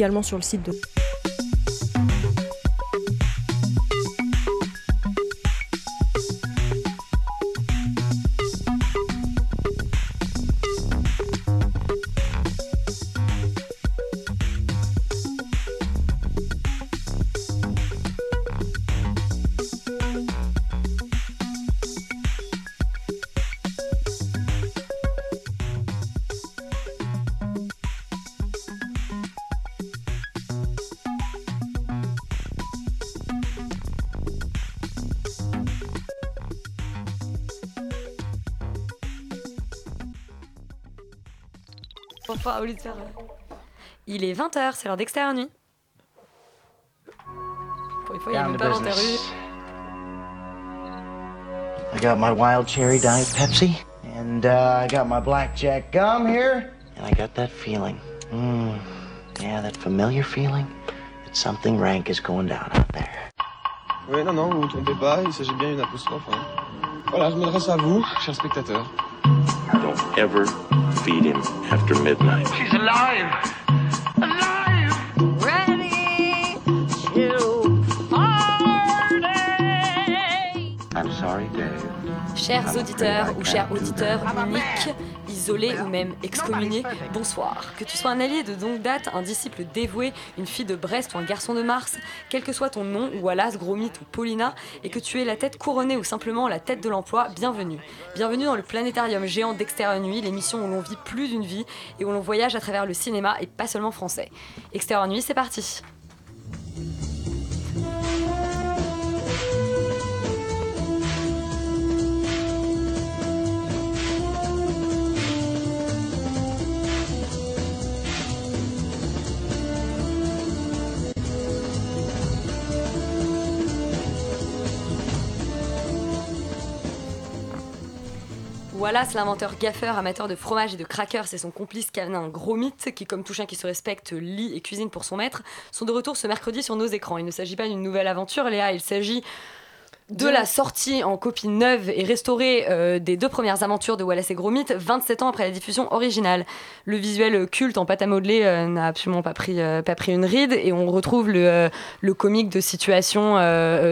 également sur le site de... Il est 20h, c'est l'heure d'extérieur nuit. Pour une fois, il a même pas intervenu. I got my wild cherry diet Pepsi, and uh, I got my blackjack gum here, and I got that feeling. Mm, yeah, that familiar feeling that something rank is going down out there. Oui, non, non, vous vous trompez pas, il s'agit bien d'une apostrophe. Hein. Voilà, je m'adresse à vous, chers spectateurs. Don't ever feed him after midnight. She's alive! Alive! Ready to party! I'm sorry, Dave. Chers auditeurs ou chers auditeurs uniques, isolés ou même excommuniés, bonsoir. Que tu sois un allié de longue date, un disciple dévoué, une fille de Brest ou un garçon de Mars, quel que soit ton nom, ou Alas, Gros Mythe ou Paulina, et que tu aies la tête couronnée ou simplement la tête de l'emploi, bienvenue. Bienvenue dans le planétarium géant d'Extérieur Nuit, l'émission où l'on vit plus d'une vie et où l'on voyage à travers le cinéma et pas seulement français. Extérieur Nuit, c'est parti. Wallace, l'inventeur gaffeur, amateur de fromage et de crackers, et son complice canin Gros Mythe, qui, comme tout chien qui se respecte, lit et cuisine pour son maître, sont de retour ce mercredi sur nos écrans. Il ne s'agit pas d'une nouvelle aventure, Léa, il s'agit de la sortie en copie neuve et restaurée euh, des deux premières aventures de Wallace et Gromit, 27 ans après la diffusion originale. Le visuel culte en pâte à modeler euh, n'a absolument pas pris, euh, pas pris une ride et on retrouve le, le comique de situation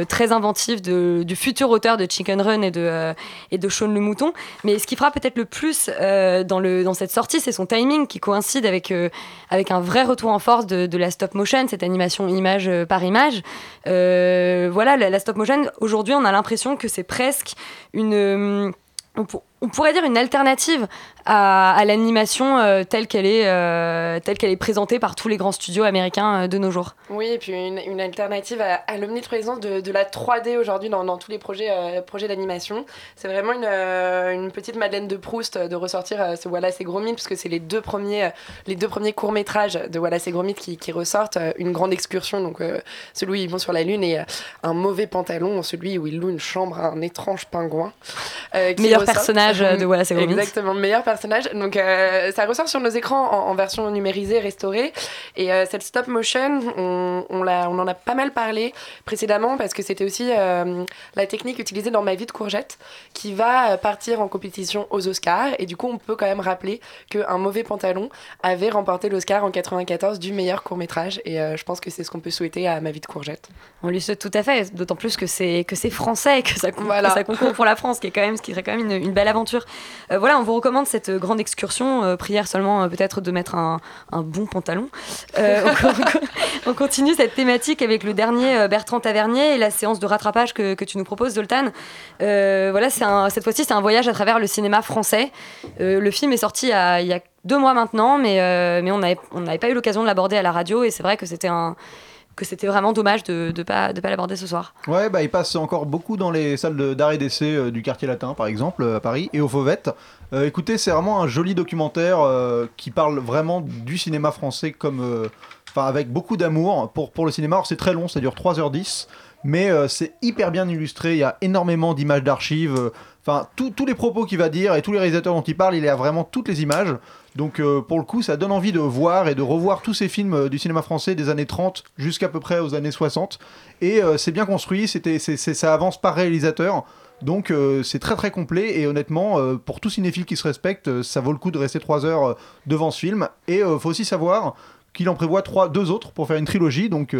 très inventif de- du futur auteur de Chicken Run et de, et de Shaun le Mouton. Mais ce qui fera peut-être le plus dans, le, dans cette sortie, c'est son timing qui coïncide avec, avec un vrai retour en force de, de la stop motion, cette animation image par image. Voilà, la, la stop motion, aujourd'hui, on a l'impression que c'est presque une. euh, on, pour- on pourrait dire une alternative à, à l'animation euh, telle qu'elle est, euh, telle qu'elle est présentée par tous les grands studios américains euh, de nos jours. Oui, et puis une, une alternative à, à l'omniprésence de, de la 3D aujourd'hui dans, dans tous les projets, projets d'animation. C'est vraiment une, une petite Madeleine de Proust de ressortir ce Wallace et Gromit, puisque c'est les deux premiers, les deux premiers courts-métrages de Wallace et Gromit qui, qui ressortent. une grande excursion, donc celui où ils vont sur la Lune, et un mauvais pantalon, celui où ils louent une chambre à un étrange pingouin. euh, Meilleur ressort. personnage de Wallace et Gromit. Exactement, meilleur personnage. Donc euh, ça ressort sur nos écrans en, en version numérisée, restaurée. Et euh, cette stop motion, on, on, l'a- on en a pas mal parlé précédemment parce que c'était aussi euh, la technique utilisée dans Ma vie de courgette qui va partir en compétition aux Oscars. Et du coup, on peut quand même rappeler qu'un mauvais pantalon avait remporté l'Oscar en 94 du meilleur court métrage. Et je pense que c'est ce qu'on peut souhaiter à Ma vie de courgette. On lui souhaite tout à fait, d'autant plus que c'est que c'est français et que ça, con- Voilà. que ça concourt pour la France, qui est quand même ce qui serait quand même une, une belle aventure. Voilà, on vous recommande cette grande excursion. euh, prière seulement euh, peut-être de mettre un, bon pantalon. Euh, on, on continue cette thématique avec le dernier Bertrand Tavernier et la séance de rattrapage que, tu nous proposes, Zoltan. Voilà, cette fois-ci c'est un voyage à travers le cinéma français. Le film est sorti il y a deux mois maintenant, mais, on n'avait pas eu l'occasion de l'aborder à la radio et c'est vrai que c'était un que c'était vraiment dommage de ne pas, de pas l'aborder ce soir. Ouais, bah, il passe encore beaucoup dans les salles d'arrêt d'essai euh, du quartier latin, par exemple, euh, à Paris, et au Fauvette. Euh, écoutez, c'est vraiment un joli documentaire qui parle vraiment du cinéma français comme. avec beaucoup d'amour pour, pour le cinéma. C'est très long, ça dure 3h10, mais c'est hyper bien illustré. Il y a énormément d'images d'archives. Enfin, tous les propos qu'il va dire et tous les réalisateurs dont il parle, il y a vraiment toutes les images. Donc, euh, pour le coup, ça donne envie de voir et de revoir tous ces films euh, du cinéma français des années 30 jusqu'à peu près aux années 60. Et euh, c'est bien construit, c'était, ça avance par réalisateur. Donc c'est très très complet et honnêtement pour tout cinéphile qui se respecte ça vaut le coup de rester 3 heures devant ce film et faut aussi savoir qu'il en prévoit trois, deux autres pour faire une trilogie. Donc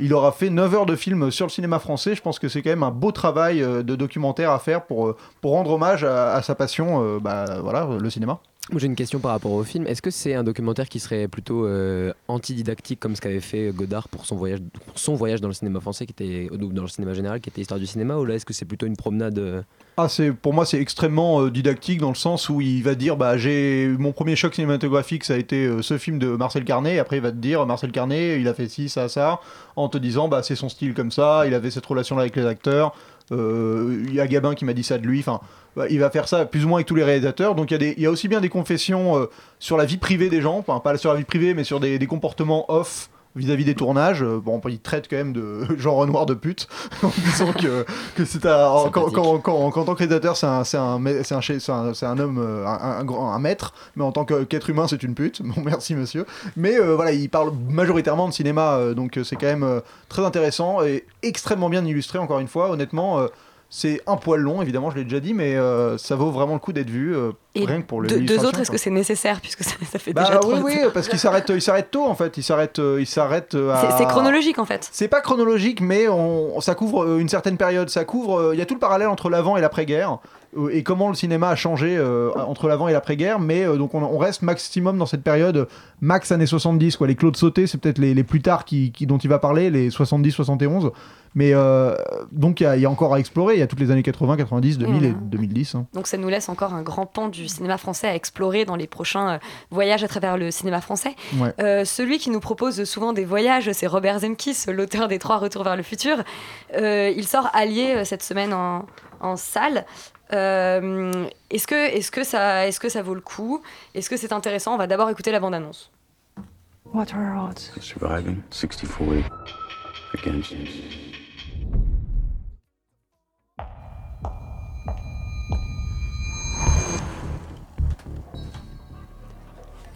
il aura fait 9 heures de film sur le cinéma français. Je pense que c'est quand même un beau travail de documentaire à faire pour, pour rendre hommage à, sa passion, bah, voilà, le cinéma. J'ai une question par rapport au film. Est-ce que c'est un documentaire qui serait plutôt euh, antididactique comme ce qu'avait fait Godard pour son voyage, son voyage dans le cinéma français, qui était ou dans le cinéma général, qui était Histoire du cinéma, ou là est-ce que c'est plutôt une promenade euh, Ah, c'est pour moi c'est extrêmement euh, didactique dans le sens où il va dire bah j'ai mon premier choc cinématographique ça a été euh, ce film de Marcel Carnet. Et après il va te dire Marcel Carnet il a fait ci ça ça en te disant bah c'est son style comme ça il avait cette relation là avec les acteurs. Euh, il y a Gabin qui m'a dit ça de lui bah, il va faire ça plus ou moins avec tous les réalisateurs. Donc il y a aussi bien des confessions euh, sur la vie privée des gens pas sur la vie privée mais sur des comportements off vis-à-vis des tournages, Euh, bon, il traite quand même de Jean Renoir de pute, en disant que, que c'est un, en- quand, quand, quand- qu'en tant que réalisateur, c'est un, c'est un, c'est un, homme, euh, un, un grand- un maître, mais en tant qu'être humain, c'est une pute. Bon, merci monsieur. Mais euh, voilà, il parle majoritairement de cinéma, donc c'est quand même très intéressant et extrêmement bien illustré, encore une fois. Honnêtement, c'est un poil long, évidemment, je l'ai déjà dit, mais euh, ça vaut vraiment le coup d'être vu, euh, Et rien que pour deux, autres, est-ce que c'est nécessaire puisque ça, ça fait Bah déjà oui, oui, parce qu'il s'arrête, il s'arrête tôt en fait. Il s'arrête, euh, il s'arrête. C'est à- c'est chronologique en fait. C'est pas chronologique, mais on, ça couvre une certaine période. Ça couvre. Il y a tout le parallèle entre l'avant et l'après-guerre et comment le cinéma a changé euh, entre l'avant et l'après-guerre. Mais euh, donc on, on reste maximum dans cette période max années 70. Quoi. Les Claude Sauté, c'est peut-être les, les plus tard qui, qui- dont il va parler, les 70-71. Mais euh, donc il y, a- il y a encore à explorer. Il y a toutes les années 80, 90, 2000 et Mhm. 2010. hein. Donc ça nous laisse encore un grand pan du cinéma français à explorer dans les prochains voyages à travers le cinéma français. Ouais. Celui qui nous propose souvent des voyages, c'est Robert Zemkis, l'auteur des Trois Retours vers le futur. Il sort Allié cette semaine en, en salle. Euh, est-ce que, est que, ça, est que ça vaut le coup? Est-ce que c'est intéressant? On va d'abord écouter la bande-annonce. What are our odds? Surviving 60-40 against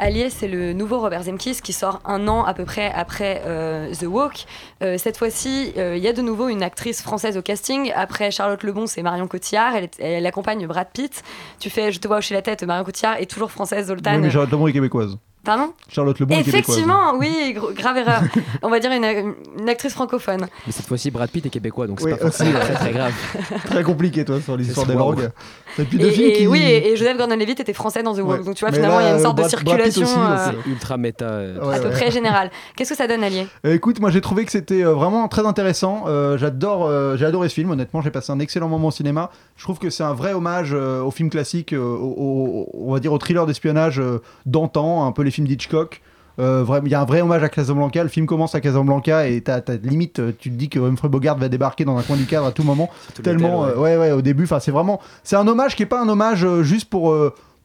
Allié, c'est le nouveau Robert Zemkis qui sort un an à peu près après euh, The Walk. Euh, cette fois-ci, euh, il y a de nouveau une actrice française au casting. Après Charlotte Lebon, c'est Marion Cotillard. Elle accompagne Brad Pitt. Tu fais Je te vois hocher la tête, Marion Cotillard est toujours française, Zoltan. Oui, mais Charlotte Lebon est québécoise. Pardon Charlotte Lebon. Effectivement, oui, grave erreur. On va dire une, une actrice francophone. Mais cette fois-ci, Brad Pitt est québécois, donc c'est Oui, pas forcément aussi. très très grave. Très compliqué, toi, sur l'histoire des langues. Et, et qui. oui, et, et Joseph Gordon-Levitt était français dans The Walk. Ouais. Donc tu vois, Mais finalement, il y a une sorte de Brad- circulation aussi, euh, C'est ultra méta. euh, Ouais, à peu ouais. près générale. Qu'est-ce que ça donne, Allié Euh, écoute, moi j'ai trouvé que c'était euh, vraiment très intéressant. Euh, J'adore, euh, j'ai adoré ce film. Honnêtement, j'ai passé un excellent moment au cinéma. Je trouve que c'est un vrai hommage euh, au film classique, euh, au, au- on va dire au thriller d'espionnage euh, d'antan, un peu les films d'Hitchcock. Euh, il y a un vrai hommage à Casablanca. Le film commence à Casablanca et t'as, t'as limite, euh, tu te dis que Humphrey Bogart va débarquer dans un coin du cadre à tout moment. Tellement, euh, ouais. ouais, au début. Enfin, c'est vraiment, c'est un hommage qui est pas un hommage euh, juste pour.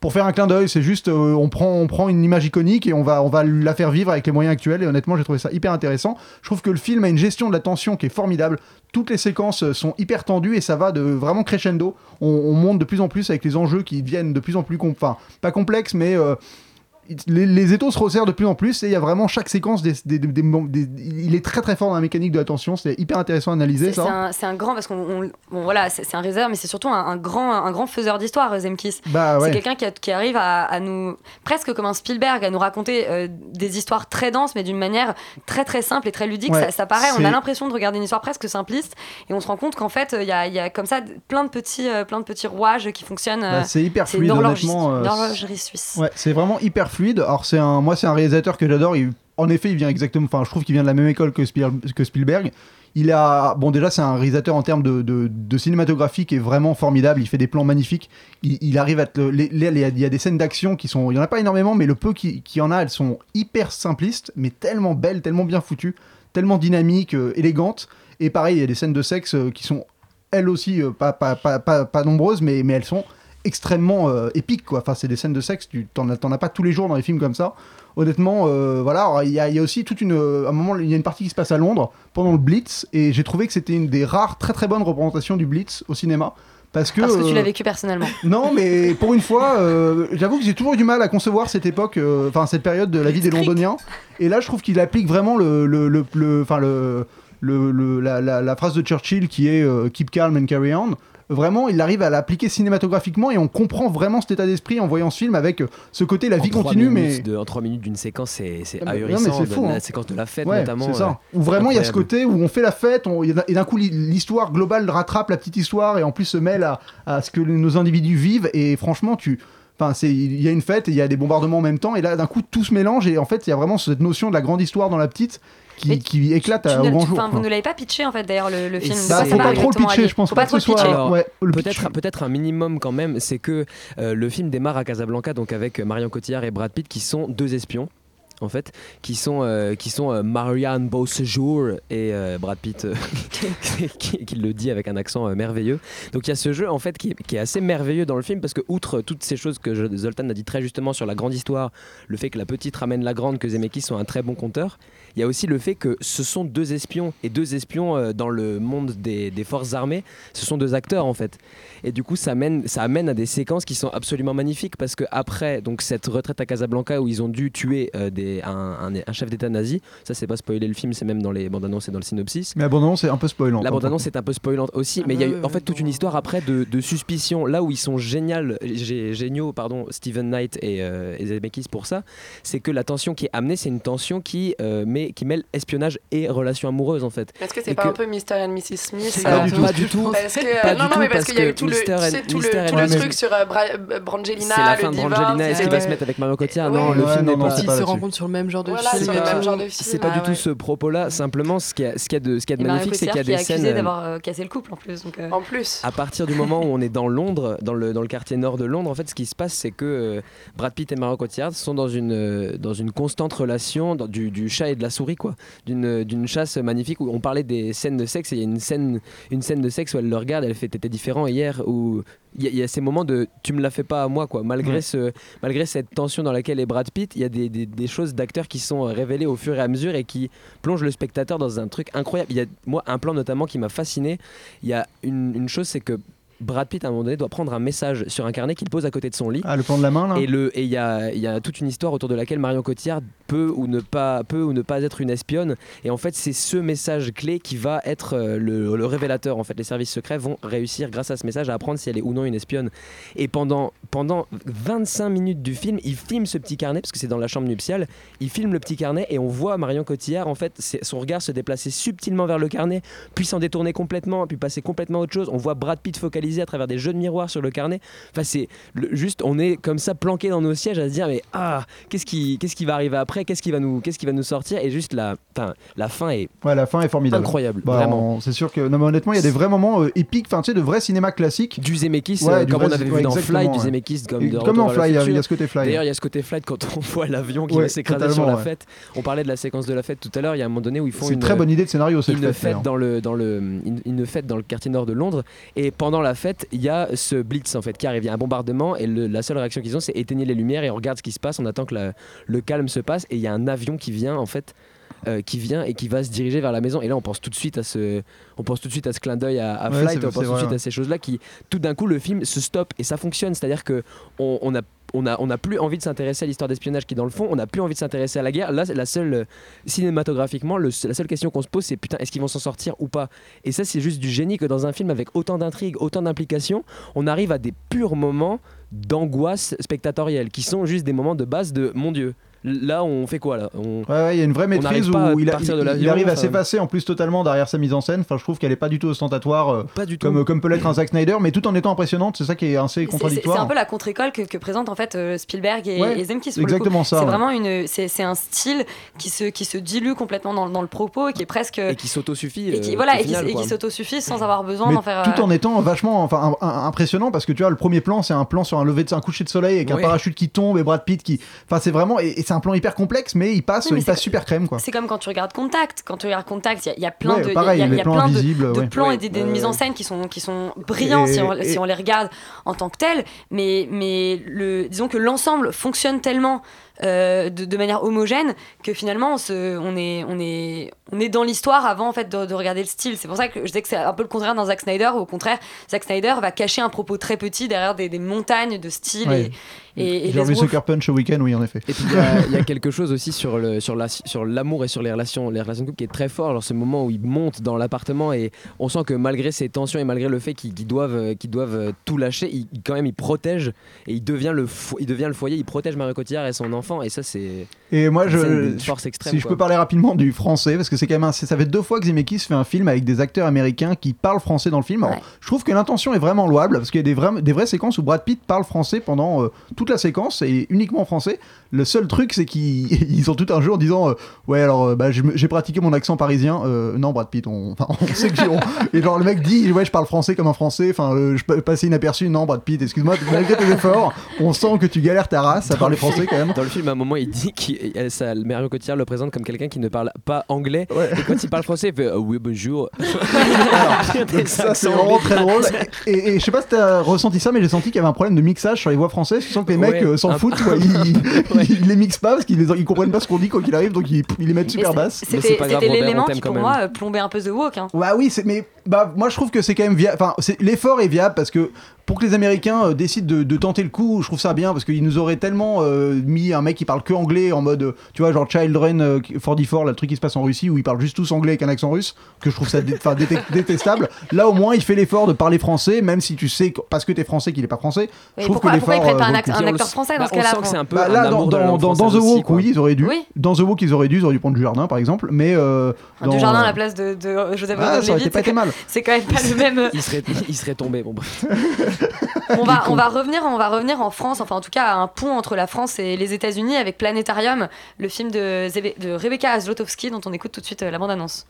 pour faire un clin d'œil, c'est juste on prend on prend une image iconique et on va on va la faire vivre avec les moyens actuels et honnêtement j'ai trouvé ça hyper intéressant. Je trouve que le film a une gestion de la tension qui est formidable. Toutes les séquences sont hyper tendues et ça va de vraiment crescendo. On, on monte de plus en plus avec les enjeux qui deviennent de plus en plus enfin pas complexes mais les, les étaux se resserrent de plus en plus et il y a vraiment chaque séquence des, des- des- des mom- des- il est très très fort dans la mécanique de la tension c'est hyper intéressant à analyser C'est ça c'est un, grand, parce qu'on bon, voilà, c'est un réserve, mais c'est surtout un, un grand, un grand faiseur d'histoire, Zemkis. bah ouais C'est quelqu'un qui, arrive à, à nous, presque comme un Spielberg, à nous raconter euh, des histoires très denses, mais d'une manière très très simple et très ludique. Ouais, ça, ça paraît, on a l'impression de regarder une histoire presque simpliste, et on se rend compte qu'en fait, il y a, il y a comme ça plein de petits, euh, plein de petits rouages qui fonctionnent. euh, Bah, c'est hyper fluide honnêtement euh, suisse. Ouais, c'est vraiment hyper Alors c'est un, moi c'est un réalisateur que j'adore. En effet, il vient exactement. Enfin, je trouve qu'il vient de la même école que, Spiel- que Spielberg. Il a, bon déjà c'est un réalisateur en termes de, de, de cinématographie qui est vraiment formidable. Il fait des plans magnifiques. Il, arrive à il y a des scènes d'action qui sont, il y en a pas énormément, mais le peu qui, qui y en a, elles sont hyper simplistes, mais tellement belles, tellement bien foutues, tellement dynamiques, euh, élégantes. Et pareil, il y a des scènes de sexe euh, qui sont elles aussi euh, pas, pas, pas, pas, pas nombreuses, mais, mais elles sont extrêmement euh, épiques quoi. Enfin, c'est des scènes de sexe, tu t'en as, t'en as pas tous les jours dans les films comme ça. Honnêtement, euh, voilà. Il y, a, il y a aussi toute une, à un moment, il y a une partie qui se passe à Londres pendant le Blitz, et j'ai trouvé que c'était une des rares très très bonnes représentations du Blitz au cinéma. Parce que, Parce que tu euh, l'as vécu personnellement. non, mais pour une fois, euh, j'avoue que j'ai toujours eu du mal à concevoir cette époque, euh, enfin cette période de la vie des. Londoniens. Et là, je trouve qu'il applique vraiment le, le, le, le- enfin le, le, le- la, la- la phrase de Churchill qui est euh, Keep calm and carry on. Vraiment, il arrive à l'appliquer cinématographiquement et on comprend vraiment cet état d'esprit en voyant ce film avec euh, ce côté la vie continue, mais. de- en 3 minutes d'une séquence, c'est Ah, non, ahurissant. c'est de- fou, La hein. séquence de la fête, Ouais, notamment. c'est ça. euh, Où vraiment il y a ce côté où on fait la fête, on- et d'un- coup l'histoire globale rattrape la petite histoire et en plus se mêle à, à ce que nos individus vivent et franchement tu. Enfin, il y a une fête et il y a des bombardements en même temps, et là, d'un coup, tout se mélange, et en fait, il y a vraiment cette notion de la grande histoire dans la petite qui, Mais qui éclate à- au grand tu- jour. enfin, vous ne l'avez pas pitché en fait d'ailleurs le, le film. Bah, Ça faut part pas trop le pitcher, je pense Faut pas pas que trop soit. Alors, ouais, le Peut-être peut-être un minimum quand même, c'est que euh, le film démarre à Casablanca, donc avec Marion Cotillard et Brad Pitt qui sont deux espions. En fait, qui sont, euh, qui sont euh, Marianne Beausejour et euh, Brad Pitt, qui, le dit avec un accent merveilleux. Donc il y a ce jeu en fait qui est, assez merveilleux dans le film parce que outre toutes ces choses que Zoltan a dit très justement sur la grande histoire, le fait que la petite ramène la grande, que Zemeckis soit un très bon conteur, il y a aussi le fait que ce sont deux espions et deux espions dans le monde des, des forces armées, ce sont deux acteurs en fait. Et du coup, ça amène, ça amène à des séquences qui sont absolument magnifiques parce que après donc cette retraite à Casablanca où ils ont dû tuer euh, des, un, un- un chef d'État nazi, ça c'est pas spoiler le film, c'est même dans les bandes annonces et dans le synopsis. Mais abandonnant, c'est un peu spoilant. La bande-annonce est un peu spoilante aussi, mais il y a eu en fait toute une histoire après de, de suspicion. Là où ils sont génial, gé- géniaux, pardon, Steven Knight et, euh, et Zemeckis pour ça, c'est que la tension qui est amenée, c'est une tension qui, euh, met, qui mêle espionnage et relations amoureuses en fait. Est-ce que c'est pas que- un peu Mr. and Mrs. Smith Pas euh, du tout. Pas du tout. Parce parce qu'il y a eu tout le, Tout le, tout le truc sur euh, Bra- euh, Brangelina, C'est la fin de Brangelina, est-ce qu'il va euh, se mettre avec Mario Cotillard ouais. Non, le film n'est pas Ils pas se rencontrent sur le même genre de Voilà, film. film. C'est pas du tout ce propos-là. Simplement, ce qu'il y a, ce qu'il y a de, ce qu'il y a de Et Mario magnifique, c'est qu'il y a des scènes. euh, d'avoir euh, cassé le couple en plus. Euh, En plus. À partir du moment où on est dans Londres, dans le, dans le quartier nord de Londres, en fait, ce qui se passe, c'est que euh, Brad Pitt et Mario Cotillard sont dans une, euh, dans une constante relation dans- du, du chat et de la souris, quoi. D'une, d'une chasse magnifique où on parlait des scènes de sexe et il y a une scène, une scène de sexe où elle le regarde, elle fait T'étais différent hier, où il y, a- il y a ces moments de Tu me la fais pas à moi, quoi. Malgré, Ouais. ce, malgré cette tension dans laquelle est Brad Pitt, il y a des, des- des choses d'acteurs qui sont euh, révélées au fur et à mesure et qui plongent le spectateur dans un truc incroyable. Il y a, moi, un plan notamment qui m'a fasciné. Il y a une, une chose, c'est que Brad Pitt, à un moment donné, doit prendre un message sur un carnet qu'il pose à côté de son lit. Ah, le plan de la main, là Et le et il y a, il y a toute une histoire autour de laquelle Marion Cotillard peut ou ne pas peut ou ne pas être une espionne. Et en fait, c'est ce message clé qui va être euh, le, le révélateur. En fait, les services secrets vont réussir grâce à ce message à apprendre si elle est ou non une espionne. Et pendant pendant 25 minutes du film, il filme ce petit carnet parce que c'est dans la chambre nuptiale. Il filme le petit carnet et on voit Marion Cotillard en fait son regard se déplacer subtilement vers le carnet, puis s'en détourner complètement, puis passer complètement à autre chose. On voit Brad Pitt à travers des jeux de miroirs sur le carnet. Enfin, c'est juste, on est comme ça planqué dans nos sièges à se dire mais ah, qu'est-ce qui, qu'est-ce qui va arriver après? Qu'est-ce qui va nous, qu'est-ce qui va nous sortir? Et juste la, fin est Ouais, la fin est formidable. incroyable, Bah, vraiment. C'est sûr que, non, mais honnêtement, il y a des vrais moments euh, épiques, enfin, tu sais, de vrai cinéma classique. Du Zemeckis, Ouais, euh, du comme vrai- on avait vu ouais, dans Fly, du. Zemeckis comme, de comme dans Fly, il y a- ce côté Fly. D'ailleurs, il y a ce côté Flight quand on voit l'avion qui va s'écraser sur la fête. On parlait de la séquence de la fête tout à l'heure. Il y a un moment donné où ils font une très bonne idée de scénario, une fête, dans le dans le une, une fête dans le quartier nord de Londres et pendant la fête il y a ce blitz en fait qui arrive. Il y a un bombardement et la seule réaction qu'ils ont c'est éteignez les lumières et on regarde ce qui se passe. On attend que le calme se passe et il y a un avion qui vient en fait euh, qui vient et qui va se diriger vers la maison et là on pense tout de suite à ce on pense tout de suite à ce clin d'œil à, à Ouais, Flight on pense tout de suite à ces choses là qui tout d'un coup le film se stoppe et ça fonctionne c'est à dire que on, on a on a, on a plus envie de s'intéresser à l'histoire d'espionnage qui dans le fond, on n'a plus envie de s'intéresser à la guerre. Là, la seule, euh, cinématographiquement, le- la seule question qu'on se pose, c'est putain, est-ce qu'ils vont s'en sortir ou pas? Et ça, c'est juste du génie que dans un film avec autant d'intrigues, autant d'implications, on arrive à des purs moments d'angoisse spectatorielle qui sont juste des moments de base de mon Dieu. Là, on fait quoi là? On... Ouais, ouais, il y a une vraie maîtrise où il, a- arrive à s'effacer en plus totalement derrière sa mise en scène. Enfin, je trouve qu'elle est pas du tout ostentatoire euh, Pas du tout. comme, comme peut l'être un Zack Snyder, mais tout en étant impressionnante. C'est ça qui est assez C'est- C'est contradictoire. un peu la contre-école que, que présentent en fait euh, Spielberg et, Ouais, et Zemkis. exactement ça, C'est ouais. vraiment une, c'est un style qui se, qui se dilue complètement dans, dans le propos et qui est presque Et qui s'autosuffit. et qui, euh, voilà au et qui, final, et quoi. qui s'autosuffit sans avoir besoin d'en faire. tout en étant vachement enfin, un- un- impressionnant parce que tu vois le premier plan c'est un plan sur un lever de un coucher de soleil avec un parachute qui tombe et Brad Pitt qui enfin c'est vraiment et, et c'est un plan hyper complexe mais il passe Oui, mais il passe super crème quoi C'est comme quand tu regardes Contact. Quand tu regardes Contact, il y a- il y, a plein Ouais, de, y a- pareil, y a, y plans plein de, de plans et d'idées de Ouais, mise en scène qui sont, qui sont brillants Et- si, on, et- si on les regarde en tant que tels. Mais, mais le, disons que l'ensemble fonctionne tellement euh, de, de manière homogène que finalement on, se, on, est, on, est, on est dans l'histoire avant en fait de, de regarder le style. C'est pour ça que je dis que c'est un peu le contraire dans Zack Snyder. Où, au contraire, Zack Snyder va cacher un propos très petit derrière des, des montagnes de style Ouais. et, et, J'ai revu Sucker Punch au week-end, oui, en effet. Et puis il y a- il y, a quelque chose aussi sur le sur la sur l'amour et sur les relations les relations de couple qui est très fort. Alors ce moment où ils montent dans l'appartement et on sent que malgré ces tensions et malgré le fait qu'ils doivent qu'ils doivent tout lâcher, ils, quand même ils protègent et il devient le fo- il devient le foyer, il protège Mario Cotillard et son enfant et ça c'est Et moi, une je, force extrême. si je peux parler rapidement du français, parce que c'est quand même un- ça fait deux fois que Zemeckis fait un film avec des acteurs américains qui parlent français dans le film. Alors, Ouais. je trouve que l'intention est vraiment louable, parce qu'il y a des, des vraies séquences où Brad Pitt parle français pendant euh, toute la séquence et uniquement en français. Le seul truc, c'est qu'ils ils ont tout un jeu en disant euh, Ouais, alors euh, bah, j'ai pratiqué mon accent parisien. Euh, non, Brad Pitt, on, on sait que j'ai. Et genre, le mec dit Ouais, je parle français comme un français. Enfin, euh, je peux passer inaperçu. Non, Brad Pitt, excuse-moi, malgré tes efforts, on sent que tu galères ta race à parler français quand même. Dans le film, à un moment, il dit que ça, Mario Cotillard le présente comme quelqu'un qui ne parle pas anglais. Ouais. Et quand il parle français, il fait euh, oui bonjour. Donc ça c'est vraiment très drôle. Et, et je sais pas si t'as ressenti ça, mais j'ai senti qu'il y avait un problème de mixage sur les voix françaises. Je sens que les mecs Ouais, euh, s'en foutent, quoi. Ils, ils les mixent pas parce qu'ils ils comprennent pas ce qu'on dit quoi qu'il arrive, donc ils, ils les mettent super basses. C'était l'élément qui, quand pour moi, euh, plombait un peu The Walk. hein. Bah oui, mais bah moi je trouve que c'est quand même viable. Enfin, l'effort est viable parce que pour que les Américains euh, décident de, de tenter le coup, je trouve ça bien parce qu'ils nous auraient tellement euh, mis un mec qui parle que anglais en mode, euh, tu vois, genre Children euh, 44, là, le truc qui se passe en Russie où ils parlent juste tous anglais avec un accent russe, que je trouve ça dé- détestable. Là au moins il fait l'effort de parler français, même si tu sais que- parce que t'es français qu'il est pas français. Oui, je trouve pourquoi, que pourquoi ils l'effort. prennent pas un, un acteur français bah, dans ce on cas-là sent que un peu Bah, un là, dans, The aussi, Walk, quoi. oui, ils auraient dû. Oui. Dans The Walk, ils auraient dû, ils auraient dû prendre Dujardin, par exemple. Mais. Euh, Enfin, dans- Dujardin à la place de, de Joseph Ah, ça aurait été pas été mal. c'est quand même pas le même. Il serait, il serait tombé. Bon, bref. On va, on va revenir, on va revenir en France, enfin en tout cas à un pont entre la France et les États-Unis avec Planétarium, le film de, de Rebecca Zlotowski dont on écoute tout de suite euh, la bande-annonce.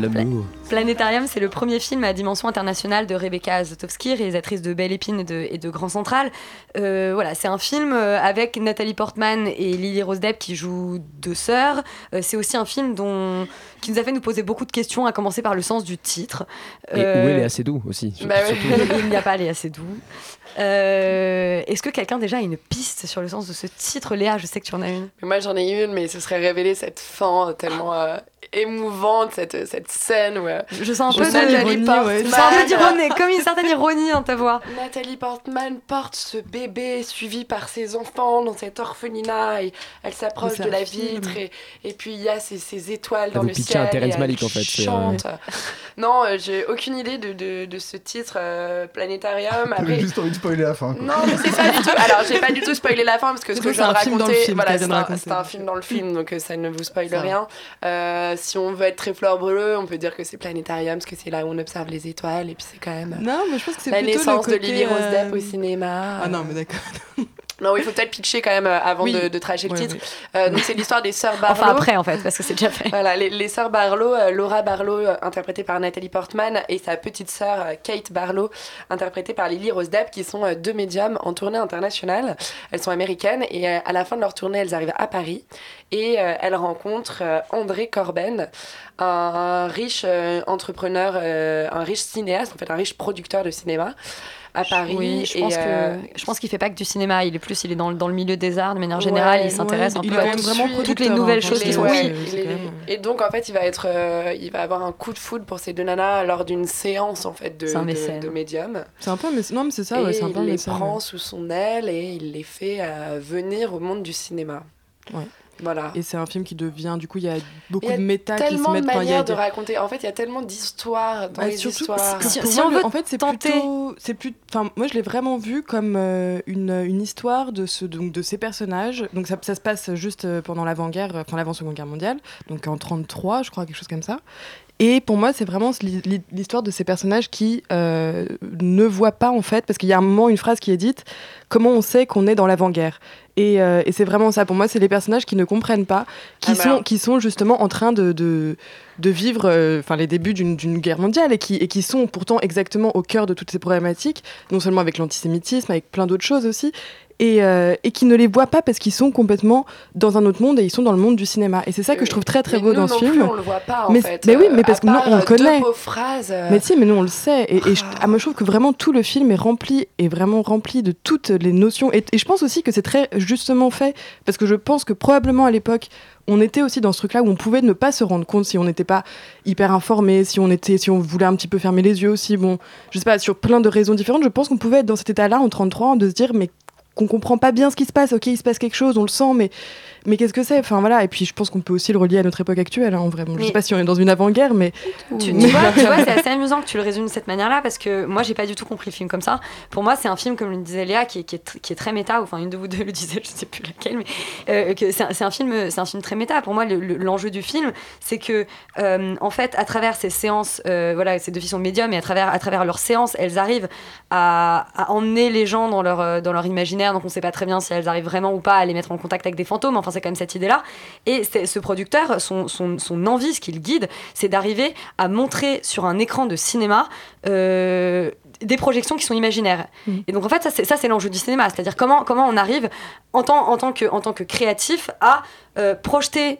L'amour. Planétarium, c'est le premier film à dimension internationale de Rebecca Zlotowski, réalisatrice de Belle Épine et de, et de Grand Central. Euh, voilà, c'est un film euh, avec Nathalie Portman et Lily Rose Depp qui jouent deux sœurs. Euh, c'est aussi un film dont, qui nous a fait nous poser beaucoup de questions, à commencer par le sens du titre. Et Euh, où elle est assez doux aussi. bah surtout. il n'y a pas les assez doux. Euh, Est-ce que quelqu'un déjà a une piste sur le sens de ce titre Léa, je sais que tu en as une. Mais Moi j'en ai une, mais ce serait révéler cette fin tellement euh, émouvante, cette, cette scène où euh, Je sens un Je peu Nathalie Portman. Je sens un peu d'ironie, comme une certaine ironie dans ta voix. Nathalie Portman porte ce bébé suivi par ses enfants dans cet orphelinat et elle s'approche de la film. vitre et, et puis il y a ces, ces étoiles dans le pitchait ciel. un Terrence Malick, en fait, euh, chante. Non, euh, j'ai aucune idée de, de, de ce titre euh, Planétarium. J'avais Après, juste envie de spoiler la fin. quoi. non, mais c'est pas du tout. Alors, j'ai pas du tout spoilé la fin parce que ce C'est que je viens de c'est un film dans le raconter, film voilà, c'est de un, film dans le film, donc ça ne vous spoile rien. Euh, si on veut être très fleur bleue, on peut dire que c'est planétarium parce que c'est là où on observe les étoiles et puis c'est quand même Non, mais je pense que c'est la plutôt naissance le de côté, Lily Rose euh, Depp au cinéma. Ah non, mais d'accord. Non, il faut peut-être pitcher quand même euh, avant Oui. de, de tracher le titre. Euh, donc c'est l'histoire des sœurs Barlow. Enfin après en fait, parce que c'est déjà fait. Voilà, les, les sœurs Barlow, euh, Laura Barlow, interprétée par Nathalie Portman, et sa petite sœur Kate Barlow, interprétée par Lily Rose Depp, qui sont deux médiums en tournée internationale. Elles sont américaines, et à la fin de leur tournée, elles arrivent à Paris, et elles rencontrent André Corben, un, riche entrepreneur, un riche cinéaste, en fait, un riche producteur de cinéma à Paris. Oui, je et, pense euh, que je pense qu'il fait pas que du cinéma. Il est plus, il est dans, le- dans le milieu des arts de manière générale. Ouais, il s'intéresse ouais, un peu à tout- toutes les nouvelles hein, choses qui sont. oui, et donc en fait il va être euh, il va avoir un coup de foudre pour ces deux nanas lors d'une séance en fait de, de, médium C'est un peu, mais non, mais c'est ça, et ouais, c'est un peu un il les prend sous son aile et il les fait euh, venir au monde du cinéma Ouais. Voilà Et c'est un film qui devient, du coup, il y a beaucoup y a de méta qui se tellement de mettent y a manières de raconter en fait il y a tellement d'histoires dans Ouais, les surtout, histoires Si- pour si moi, on le- veut en fait, c'est tenter- plutôt, c'est plus, enfin, moi, je l'ai vraiment vu comme euh, une, une histoire de ce, donc, de ces personnages. Donc, ça, ça se passe juste euh, pendant l'avant-guerre, enfin, l'avant-seconde guerre mondiale, donc en 33, je crois, quelque chose comme ça. Et pour moi, c'est vraiment l'hi- l'hi- l'histoire de ces personnages qui euh, ne voient pas, en fait, parce qu'il y a un moment, une phrase qui est dite comment on sait qu'on est dans l'avant-guerre Et, euh, et c'est vraiment ça. Pour moi, c'est les personnages qui ne comprennent pas, qui, Ah, sont, alors- qui sont justement en train de, de, de vivre euh, enfin les débuts d'une d'une guerre mondiale et qui, et qui sont pourtant exactement au cœur de toutes ces problématiques, non seulement avec l'antisémitisme, avec plein d'autres choses aussi. Et, euh, et qui ne les voient pas parce qu'ils sont complètement dans un autre monde et ils sont dans le monde du cinéma. Et c'est ça que je trouve très très Mais beau nous dans ce film. plus, on le voit pas en mais, fait. mais oui, mais Euh, parce que nous on le connaît. Phrases. euh, Mais si, mais nous on le sait. Et, et je, ah, moi je trouve que vraiment tout le film est rempli, est vraiment rempli de toutes les notions. Et, et je pense aussi que c'est très justement fait, parce que je pense que probablement à l'époque, on était aussi dans ce truc-là où on pouvait ne pas se rendre compte si on n'était pas hyper informé, si on était, si on voulait un petit peu fermer les yeux aussi. Bon, je sais pas, sur plein de raisons différentes, je pense qu'on pouvait être dans cet état-là en 33, de se dire mais qu'on comprend pas bien ce qui se passe. Ok, il se passe quelque chose, on le sent, mais mais qu'est-ce que c'est? Enfin voilà. Et puis je pense qu'on peut aussi le relier à notre époque actuelle. hein, en vrai, Bon, je sais pas si on est dans une avant-guerre, mais Tu, vois, tu vois, c'est assez amusant que tu le résumes de cette manière-là parce que moi, j'ai pas du tout compris le film comme ça. Pour moi, c'est un film, comme le disait Léa, qui est, qui est, tr- qui est très méta. Enfin, une de vous deux le disait, je sais plus laquelle, mais euh, c'est un, film, c'est un film très méta. Pour moi, le- le- l'enjeu du film, c'est que, euh, en fait, à travers ces séances, euh, voilà, ces deux filles sont médiums et à travers, à travers leurs séances, elles arrivent à, à emmener les gens dans leur, dans leur imaginaire. Donc, on sait pas très bien si elles arrivent vraiment ou pas à les mettre en contact avec des fantômes. Enfin, c'est quand même cette idée-là. Et ce producteur, son, son, son envie, ce qui le guide, c'est d'arriver à montrer sur un écran de cinéma euh, des projections qui sont imaginaires. Et donc en fait, ça c'est, ça, c'est l'enjeu du cinéma, c'est-à-dire comment, comment on arrive en tant, en tant, que, en tant que créatif à euh, projeter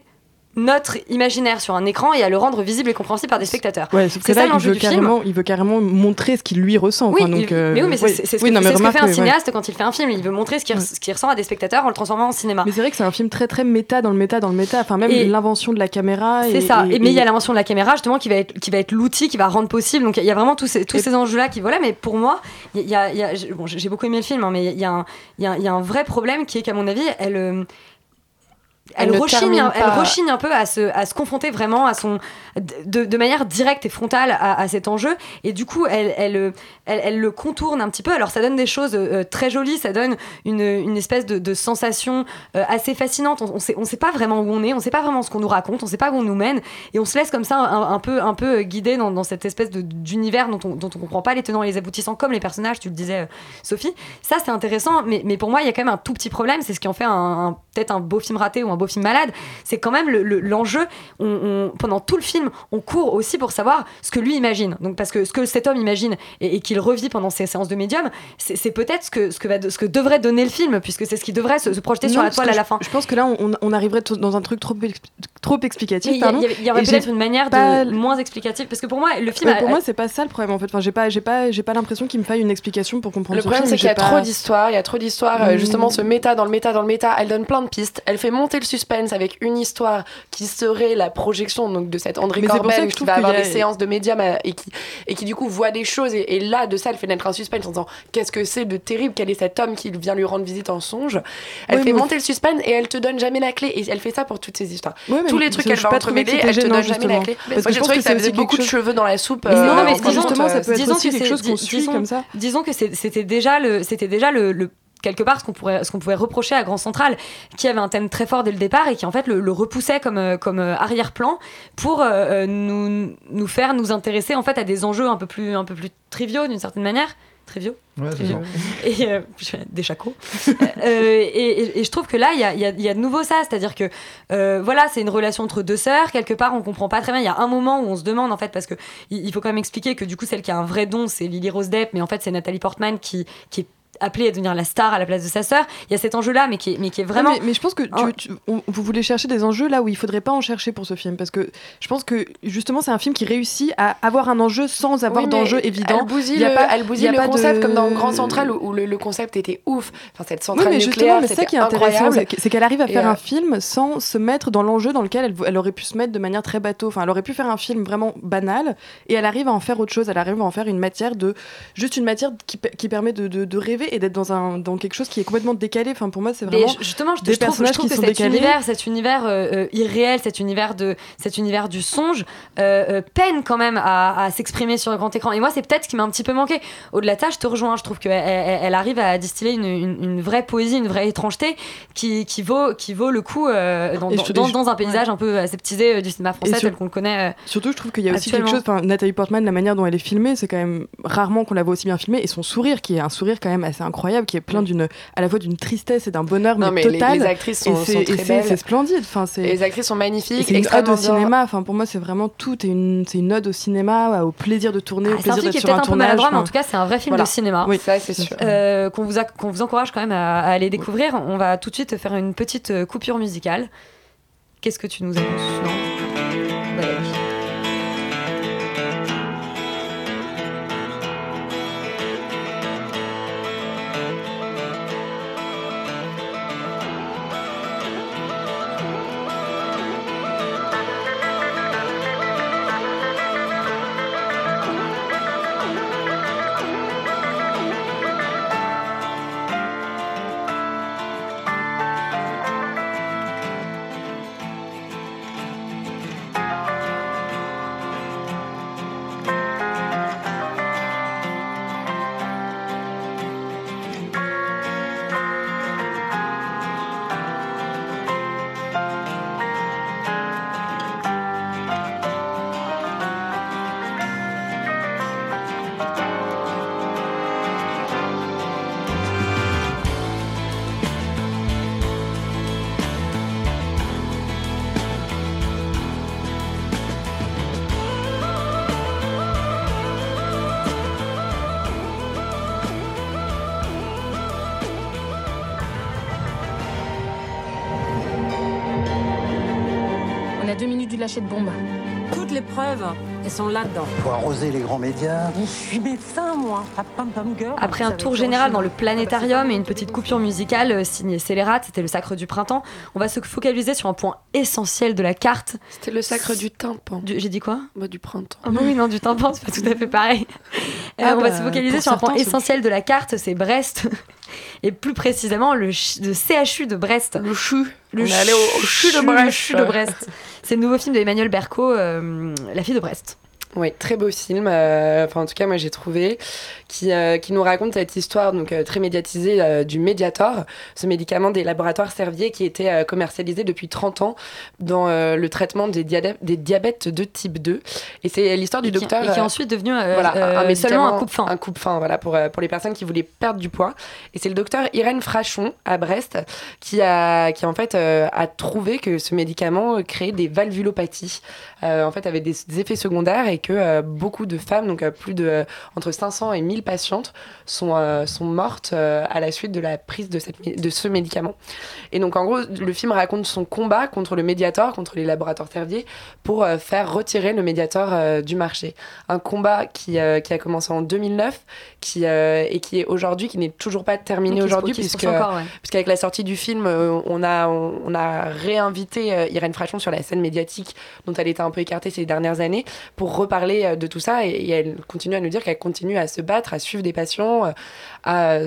notre imaginaire sur un écran et à le rendre visible et compréhensible par des spectateurs. Ouais, c'est là, ça il l'enjeu veut, du film. carrément, il veut carrément montrer ce qu'il lui ressent. Oui, enfin, donc, il- euh, mais oui, mais c'est, ce Oui, que, non, mais c'est ce que fait un ouais. cinéaste quand il fait un film. Il veut montrer ce qu'il, Ouais. ressent à des spectateurs en le transformant en cinéma. Mais c'est vrai que c'est un film très très méta dans le méta dans le méta. Enfin, même l'invention de la caméra. C'est ça. et- Et, mais il y a l'invention de la caméra justement qui va être, qui va être l'outil qui va rendre possible. Donc il y a vraiment tous ces, tous ces enjeux-là qui voilà. Mais pour moi, il y a, il y a- j'ai- bon, j'ai beaucoup aimé le film, hein, mais il y a, un, il y, a, il y a un vrai problème qui est qu'à mon avis, elle. Euh, Elle Elle, ne rechigne, un- elle rechigne un peu à se, à se confronter vraiment à son, de, de manière directe et frontale à, à cet enjeu. Et du coup, elle, elle, euh, elle, elle le contourne un petit peu. Alors, ça donne des choses euh, très jolies, ça donne une, une espèce de, de sensation euh, assez fascinante. On, on sait, on sait pas vraiment où on est, on sait pas vraiment ce qu'on nous raconte, on sait pas où on nous mène. Et on se laisse comme ça un, un peu, un peu guider dans, dans cette espèce d'univers dont on, dont on comprend pas les tenants et les aboutissants, comme les personnages, tu le disais, euh, Sophie. Ça, c'est intéressant, mais, mais pour moi, il y a quand même un tout petit problème. C'est ce qui en fait un, un- peut-être un beau film raté ou un beau film malade. C'est quand même le- le- l'enjeu. on, on- pendant tout le film, on court aussi pour savoir ce que lui imagine. Donc, parce que ce que cet homme imagine et, et qu'il revit pendant ses séances de médium, c'est peut-être ce que, ce, que va, ce que devrait donner le film, puisque c'est ce qui devrait se, se projeter sur la toile à la fin. Je pense que là, on, on arriverait dans un truc trop, trop explicatif. Il y, a- y a- y aurait peut-être une manière pas- de moins explicative, parce que pour moi, le film. Ouais, a- pour a- moi, c'est pas ça le problème en fait. Enfin, j'ai pas, j'ai pas, j'ai pas l'impression qu'il me faille une explication pour comprendre Le ce problème, c'est qu'il y a j'ai pas- trop d'histoires, il y a trop d'histoires, euh, Mm. justement, ce méta dans le méta dans le méta, elle donne plein de pistes, elle fait monter le suspense avec une histoire qui serait la projection donc, de cette André je qui trouve va avoir des séances de médium euh, et qui, et qui du coup voit des choses, et, et là, de ça, elle fait naître un suspense en disant qu'est-ce que c'est de terrible, quel est cet homme qui vient lui rendre visite en songe. Elle fait monter le suspense et elle te donne jamais la clé, et elle fait ça pour toutes ces histoires. Tous les trucs qu'elle va entremêler, elle te donne jamais la clé. Parce que je trouvé que ça faisait beaucoup de cheveux dans la soupe. Mais euh, non, mais justement, ça peut être disons aussi que quelque c'est- chose qu'on suit comme ça. disons que c'était déjà le quelque part ce qu'on pourrait ce qu'on pouvait reprocher à Grand Central qui avait un thème très fort dès le départ et qui en fait le, le repoussait comme euh, comme euh, arrière-plan pour euh, nous nous faire nous intéresser en fait à des enjeux un peu plus un peu plus triviaux d'une certaine manière triviaux Ouais, c'est Et, euh, des chacos. Euh, et, et- et je trouve que là, il y a, y a- y a de nouveau ça. C'est-à-dire que, voilà, c'est une relation entre deux sœurs. Quelque part, on comprend pas très bien. Il y a un moment où on se demande, en fait, parce que il, il faut quand même expliquer que du coup, celle qui a un vrai don, c'est Lily Rose Depp, mais en fait, c'est Nathalie Portman qui, qui est appelée à devenir la star à la place de sa sœur. Il y a cet enjeu-là, mais qui est, mais qui est vraiment. Non, mais, mais je pense que tu- tu- on- vous voulez chercher des enjeux là où il faudrait pas en chercher pour ce film parce que je pense que justement c'est un film qui réussit à avoir un enjeu sans avoir Oui, mais d'enjeu évident. Elle bousille, Il y a le, pas- elle il bousille y a le pas de- concept comme dans Grand Central où, où le, le concept était ouf. Enfin, cette Oui, centrale mais justement, nucléaire, mais c'est ça qui est intéressant, c'est que- c'est qu'elle arrive à faire euh, un film sans se mettre dans l'enjeu dans lequel elle, elle aurait pu se mettre de manière très bateau. Enfin, elle aurait pu faire un film vraiment banal et elle arrive à en faire autre chose. Elle arrive à en faire une matière de juste une matière qui, pe- qui permet de, de- de rêver et d'être dans un dans quelque chose qui est complètement décalé. Enfin, pour moi, c'est vraiment ju- justement, je, des je trouve, je personnages trouve qui que sont cet décalés. univers, cet univers euh, euh, irréel, cet univers de, cet univers du songe, euh, peine quand même à, à s'exprimer sur le grand écran. Et moi, c'est peut-être ce qui m'a un petit peu manqué. Au-delà de ça, je te rejoins. Je trouve qu'elle elle, arrive à distiller une, une- une vraie poésie, une vraie étrangeté qui, qui vaut, qui vaut le coup euh, dans, dans- un paysage un peu aseptisé du cinéma français sur- tel qu'on le connaît. Surtout, je trouve qu'il y a aussi quelque chose. Nathalie Portman, la manière dont elle est filmée, c'est quand même rarement qu'on la voit aussi bien filmée. Et son sourire, qui est un sourire quand même assez assez incroyable, qui est plein d'une, à la fois d'une tristesse et d'un bonheur, Non, mais, mais les- total. les actrices sont- et c'est- sont et très c'est- belles. C'est splendide. Enfin, c'est. Les actrices sont magnifiques, C'est une ode au cinéma. Enfin, pour moi, c'est vraiment tout. est une, c'est une ode au cinéma, au plaisir de tourner, au Ah, C'est un plaisir film qui d'être est sur un peut-être un peu maladroit, mais en enfin. tout cas, c'est un vrai film Voilà. de cinéma. Oui, ça, c'est sûr. Euh, qu'on vous, a- qu'on vous encourage quand même à, à aller découvrir. On va tout de suite faire une petite euh, coupure musicale. Qu'est-ce que tu nous annonces non lâcher de bombe. Toutes les preuves, elles sont là-dedans. Faut arroser les grands médias. Je suis médecin, moi. Après un tour général dans le planétarium et une petite coupure musicale euh, signée Scélérat, c'était le sacre du printemps, on va se focaliser sur un point essentiel de la carte. C'était le sacre du tympan. J'ai dit quoi? Bah, du printemps. Ah bah oui, non, du tympan, c'est pas tout à fait pareil. Euh, Ah on va bah, se focaliser pour sur un point essentiel de la carte, c'est Brest. Et plus précisément, le, le CHU de Brest. Le CHU. Le On est allé au- au CHU de Brest. le CHU de Brest. C'est le nouveau film d'Emmanuel Berco, euh, La fille de Brest. Oui, très beau film. euh, Enfin, en tout cas, moi, j'ai trouvé qui, euh, qui nous raconte cette histoire donc euh, très médiatisée euh, du Mediator, ce médicament des laboratoires Servier qui était euh, commercialisé depuis 30 ans dans euh, le traitement des, diabètes de type 2. Et c'est l'histoire du Et qui- docteur. et qui est ensuite devenu, euh, voilà, un, un seulement un coupe-faim. Un coupe-faim, voilà, pour, euh, pour les personnes qui voulaient perdre du poids. Et c'est le docteur Irène Frachon à Brest qui a, qui en fait euh, a trouvé que ce médicament créait des valvulopathies. Euh, en fait, avait des, des effets secondaires et que euh, beaucoup de femmes, donc euh, plus de euh, entre 500 et 1000 patientes, sont, sont mortes à la suite de la prise de, cette, de ce médicament. Et donc, en gros, le film raconte son combat contre le Mediator, contre les laboratoires Servier, pour faire retirer le Mediator euh, du marché. Un combat qui, qui a commencé en 2009 qui, et qui est aujourd'hui, qui n'est toujours pas terminé aujourd'hui, puisque, ouais. puisqu'avec la sortie du film, on, a, on, on a réinvité Irène Frachon sur la scène médiatique dont elle était un peu écartée ces dernières années pour reparler euh, de tout ça. Et, elle continue à nous dire qu'elle continue à se battre, à suivre des patients, euh, à.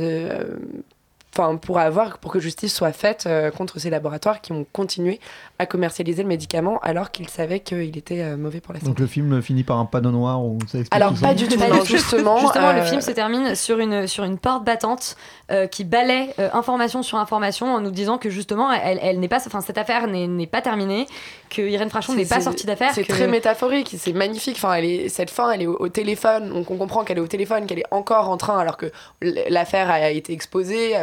Enfin, pour avoir, pour que justice soit faite euh, contre ces laboratoires qui ont continué à commercialiser le médicament alors qu'ils savaient qu'il était euh, mauvais pour la santé. Donc le film finit par un panneau noir où ça explique Alors, pas du tout, Pas non, du tout. justement. Justement, le euh, film se termine sur une, sur une porte battante euh, qui balaie euh, information sur information en nous disant que justement, elle, elle n'est pas, enfin, cette affaire n'est n'est pas terminée, que Irène Frachon n'est pas sortie d'affaire. C'est que- très métaphorique, c'est magnifique. Enfin, elle est, cette fin, elle est au, au téléphone, donc on comprend qu'elle est au téléphone, qu'elle est encore en train, alors que l'affaire a été exposée,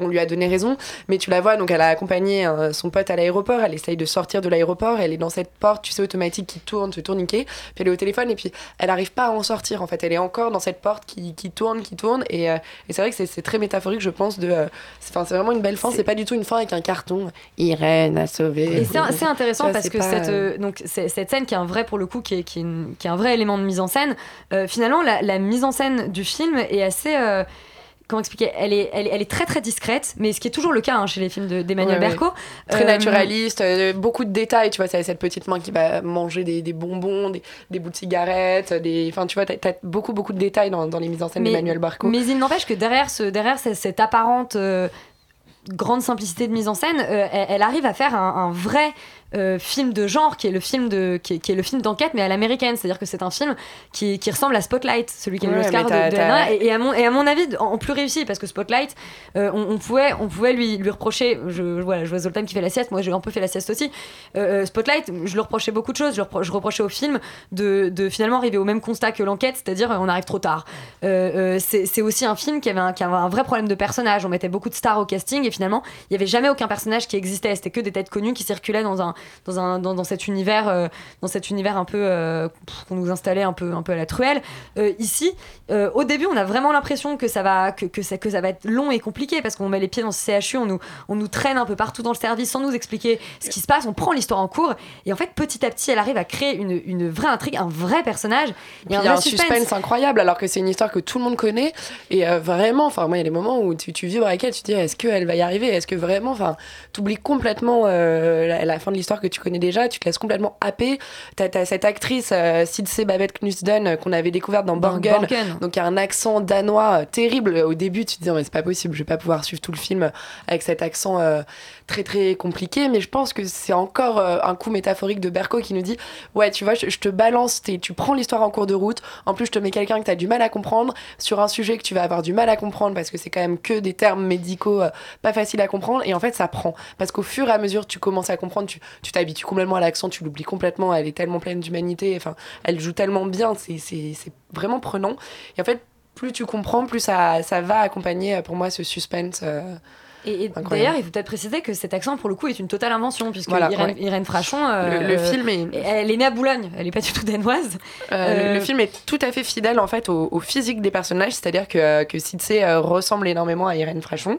on lui a donné raison. Mais tu la vois, donc elle a accompagné euh, son pote à l'aéroport, elle essaye de sortir de l'aéroport, elle est dans cette porte, tu sais, automatique qui tourne, ce tourniquet, puis elle est au téléphone, et puis elle n'arrive pas à en sortir, en fait. Elle est encore dans cette porte qui, qui tourne, qui tourne, et, euh, et c'est vrai que c'est- très métaphorique, je pense, de. euh, c'est vraiment une belle fin, c'est pas du tout une fin avec un carton. Irène a sauvé. Et c'est intéressant parce que cette, euh, euh, donc, cette scène qui est un vrai, pour le coup, qui est, qui est, une- qui est un vrai élément de mise en scène, euh, finalement, la, la mise en scène du film est assez. euh, comment expliquer elle est, elle, elle est très très discrète, mais ce qui est toujours le cas hein, chez les films de- d'Emmanuel ouais. Berco. Très Euh, naturaliste, euh, beaucoup de détails, tu vois, c'est cette petite main qui va manger des, des bonbons, des, des bouts de cigarettes, des... Enfin, tu vois, t'as as beaucoup, beaucoup de détails dans, dans les mises en scène d'Emmanuel Barco. Mais il n'empêche que derrière, ce, derrière ce- cette apparente euh, grande simplicité de mise en scène, elle, elle arrive à faire un, un vrai euh, film de genre qui est le film de qui est, qui est le film d'enquête mais à l'américaine. C'est à dire que c'est un film qui, qui ressemble à Spotlight celui qui a eu Ouais, l'Oscar de, de Anna, et, et à mon et à mon avis en, en plus réussi parce que Spotlight euh, on, on pouvait on pouvait lui lui reprocher je voilà je vois Zoltan qui fait la sieste moi j'ai un peu fait la sieste aussi. Euh, Spotlight je lui reprochais beaucoup de choses. Je, repro- je reprochais au film de, de finalement arriver au même constat que l'enquête c'est-à-dire on arrive trop tard. C'est c'est aussi un film qui avait, un, qui avait un vrai problème de personnage. On mettait beaucoup de stars au casting et finalement, il n'y avait jamais aucun personnage qui existait. C'était que des têtes connues qui circulaient dans, un, dans, un, dans, dans cet univers, euh, dans cet univers un peu euh, qu'on nous installait un peu, un peu à la truelle. Euh, ici, euh, au début, on a vraiment l'impression que ça va que, que, ça, que ça va être long et compliqué parce qu'on met les pieds dans ce CHU, on nous, on nous traîne un peu partout dans le service sans nous expliquer ce qui se passe. On prend l'histoire en cours et en fait, petit à petit, elle arrive à créer une, une vraie intrigue, un vrai personnage. Il y a un suspense. incroyable alors que c'est une histoire que tout le monde connaît et vraiment enfin moi il y a des moments où tu, tu vibres avec elle tu te dis est-ce qu'elle va y arriver? Est-ce que vraiment enfin t'oublies complètement euh, la, la fin de l'histoire que tu connais déjà tu te laisses complètement happer. T'as as cette actrice euh, Sidse Babette Knudsen euh, qu'on avait découverte dans Dans Borgen. Borgen. donc il y a un accent danois euh, terrible. Au début tu te dis mais c'est pas possible je vais pas pouvoir suivre tout le film avec cet accent euh, très très compliqué mais je pense que c'est encore euh, un coup métaphorique de Berko qui nous dit ouais tu vois je, te balance tu prends l'histoire en cours de route. En plus je te mets quelqu'un que tu as du mal à comprendre sur un sujet que tu vas avoir du mal à comprendre parce que c'est quand même que des termes médicaux euh, pas faciles à comprendre. Et en fait ça prend. Parce qu'au fur et à mesure tu commences à comprendre tu tu t'habitues complètement à l'accent tu l'oublies complètement elle est tellement pleine d'humanité enfin elle joue tellement bien c'est vraiment prenant. Et en fait plus tu comprends plus ça ça va accompagner euh, pour moi ce suspense Et, d'ailleurs, il faut peut-être préciser que cet accent, pour le coup, est une totale invention, puisque Voilà, Irène, ouais. Irène Frachon, euh, Le- le film est- elle est née à Boulogne, elle est pas du tout danoise. Euh, le- Euh, Le, film est tout à fait fidèle en fait au, au physique des personnages, c'est-à-dire que, que Sidse euh, ressemble énormément à Irène Frachon.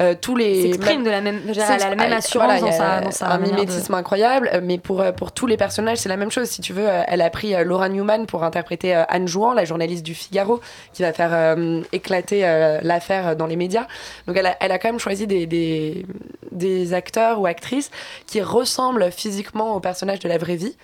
Euh, tous les S'exprime de la même- elle a la même assurance Voilà, il y dans sa- dans sa un de- mimétisme incroyable, euh, mais pour, euh, pour tous les personnages c'est la même chose. Si tu veux, euh, elle a pris euh, Laura Newman pour interpréter euh, Anne Jouan, la journaliste du Figaro, qui va faire euh, éclater euh, l'affaire dans les médias. Donc elle a, elle a quand même choisi des, des, des acteurs ou actrices qui ressemblent physiquement aux personnages de la vraie vie,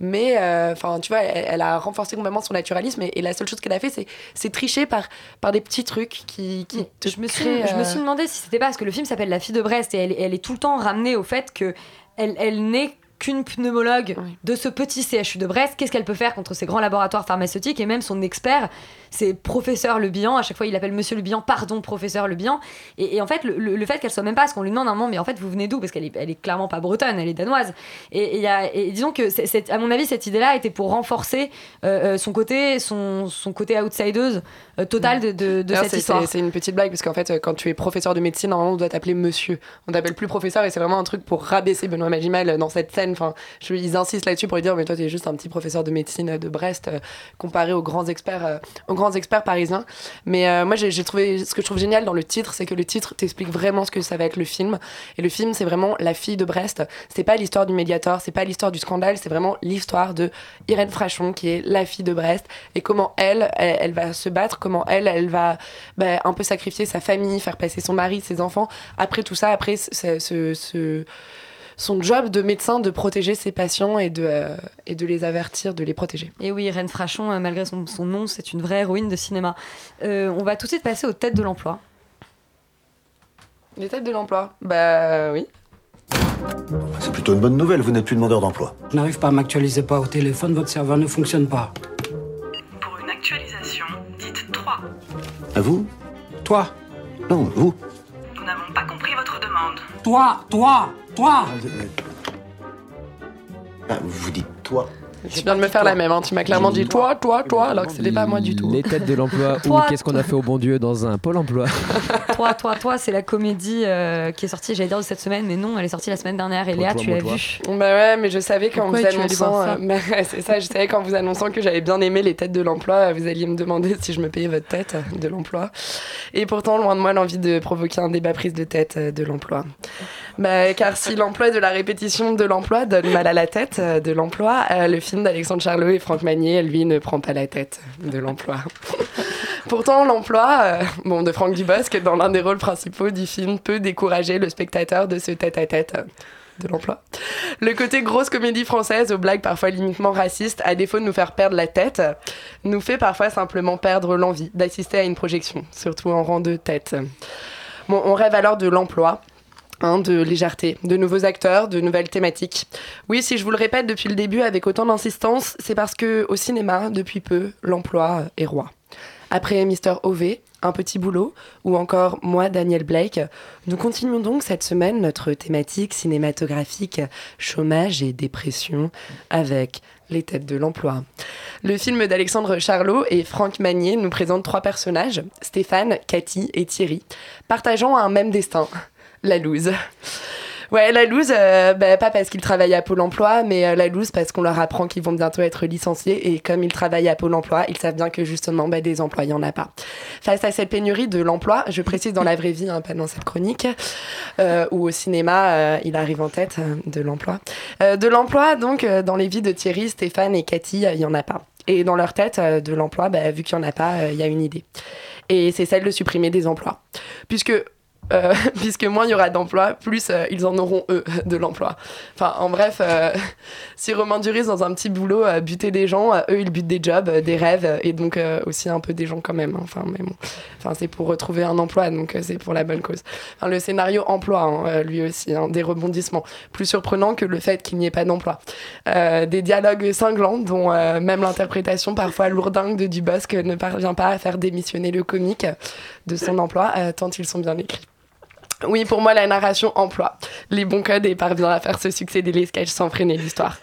mais euh, enfin tu vois, elle, elle a renforcé complètement son naturalisme et, et la seule chose qu'elle a fait, c'est, c'est tricher par, par des petits trucs qui, qui te je me suis, créent, je me euh, suis demandé si c'était pas parce que le film s'appelle La fille de Brest et elle, elle est tout le temps ramenée au fait que elle, elle n'est qu'une pneumologue de ce petit CHU de Brest. Qu'est-ce qu'elle peut faire contre ces grands laboratoires pharmaceutiques et même son expert, c'est professeur Le Bihan. À chaque fois, il appelle Monsieur Le Bihan, pardon, professeur Le Bihan. Et, et en fait, le, fait qu'elle soit même pas, parce qu'on lui demande un moment, mais en fait, vous venez d'où? Parce qu'elle est, elle est clairement pas bretonne, elle est danoise. Et, et il y a- et disons que, à mon avis, cette idée-là était pour renforcer euh, euh, son côté, son, son côté outsideuse euh, total de, de, de D'ailleurs, cette histoire. C'est c'est une petite blague parce qu'en fait, euh, quand tu es professeur de médecine, normalement, on doit t'appeler monsieur. On t'appelle plus professeur et c'est vraiment un truc pour rabaisser Benoît Magimal dans cette scène. Je, ils insistent là-dessus pour lui dire, mais toi, t'es juste un petit professeur de médecine de Brest euh, comparé aux grands experts, euh, aux grands experts parisiens. Mais euh, moi, j'ai trouvé ce que je trouve génial dans le titre, c'est que le titre t'explique vraiment ce que ça va être le film. Et le film, c'est vraiment la fille de Brest. C'est pas l'histoire du médiator, c'est pas l'histoire du scandale, c'est vraiment l'histoire de Irène Frachon qui est la fille de Brest et comment elle, elle, va se battre, comment elle, elle va bah, un peu sacrifier sa famille, faire passer son mari, ses enfants. Après tout ça, après ce- son job de médecin de protéger ses patients et de, euh, et de les avertir, de les protéger. Et oui, Irène Frachon, euh, malgré son, son nom, c'est une vraie héroïne de cinéma. Euh, on va tout de suite passer aux têtes de l'emploi. Les têtes de l'emploi Bah oui. C'est plutôt une bonne nouvelle, vous n'êtes plus demandeur d'emploi. Je n'arrive pas à m'actualiser pas au téléphone, votre serveur ne fonctionne pas. Pour une actualisation, dites 3. À vous Toi Non, vous. Nous n'avons pas compris votre. Toi Toi Toi Ah, vous dites toi. Tu viens de me faire la même, hein. tu m'as clairement dit toi, toi, toi, alors que c'était pas moi du tout. Les têtes de l'emploi ou Toi, qu'est-ce qu'on a fait au bon Dieu dans un pôle emploi toi, toi, toi, c'est la comédie euh, qui est sortie, j'allais dire de cette semaine, mais non, elle est sortie la semaine dernière. Et Léa, toi, tu l'as vue. Bah ouais, mais je savais qu'en Pourquoi vous annonçant, ça euh, bah ouais, c'est ça, je savais qu'en vous annonçant que j'avais bien aimé les têtes de l'emploi, vous alliez me demander si je me payais votre tête euh, de l'emploi. Et pourtant, loin de moi l'envie de provoquer un débat prise de tête euh, de l'emploi. Bah, car si l'emploi de la répétition de l'emploi donne mal à la tête euh, de l'emploi, euh, le film d'Alexandre Charlot et Franck Magnier, lui, ne prend pas la tête de l'emploi. Pourtant, l'emploi euh, bon, de Franck Dubosc, dans l'un des rôles principaux du film, peut décourager le spectateur de ce tête-à-tête euh, de l'emploi. Le côté grosse comédie française aux blagues parfois limitement racistes, à défaut de nous faire perdre la tête, nous fait parfois simplement perdre l'envie d'assister à une projection, surtout en rang de tête. Bon, on rêve alors de l'emploi. Hein, de légèreté, de nouveaux acteurs, de nouvelles thématiques. Oui, si je vous le répète depuis le début avec autant d'insistance, c'est parce que au cinéma, depuis peu, l'emploi est roi. Après Mister OV, Un petit boulot, ou encore moi, Daniel Blake, nous continuons donc cette semaine notre thématique cinématographique chômage et dépression avec les têtes de l'emploi. Le film d'Alexandre Charlot et Franck Magnier nous présente trois personnages, Stéphane, Cathy et Thierry, partageant un même destin, la loose. Ouais, la loose, euh, bah, pas parce qu'ils travaillent à Pôle emploi, mais euh, la loose parce qu'on leur apprend qu'ils vont bientôt être licenciés et comme ils travaillent à Pôle emploi, ils savent bien que justement bah, des emplois, il n'y en a pas. Face à cette pénurie de l'emploi, je précise dans la vraie vie, hein, pas dans cette chronique, euh, ou au cinéma, euh, il arrive en tête de l'emploi. De l'emploi, donc, dans les vies de Thierry, Stéphane et Cathy, il n'y en a pas. Et dans leur tête, de l'emploi, bah, vu qu'il n'y en a pas, il y a une idée. Et c'est celle de supprimer des emplois. Puisque euh, puisque moins il y aura d'emplois, plus euh, ils en auront eux de l'emploi. Enfin, en bref, euh, si Romain Duris dans un petit boulot euh, butait des gens, eux ils butent des jobs, des rêves et donc aussi un peu des gens quand même. hein. Enfin, mais bon, enfin c'est pour retrouver un emploi, donc c'est pour la bonne cause. Enfin, le scénario emploi, hein, lui aussi, hein, des rebondissements plus surprenants que le fait qu'il n'y ait pas d'emploi. Des dialogues cinglants dont même l'interprétation parfois lourdingue de Dubosc ne parvient pas à faire démissionner le comique de son emploi tant ils sont bien écrits. Oui, pour moi, la narration emploie les bons codes et parvient à faire se succéder les sketchs sans freiner l'histoire.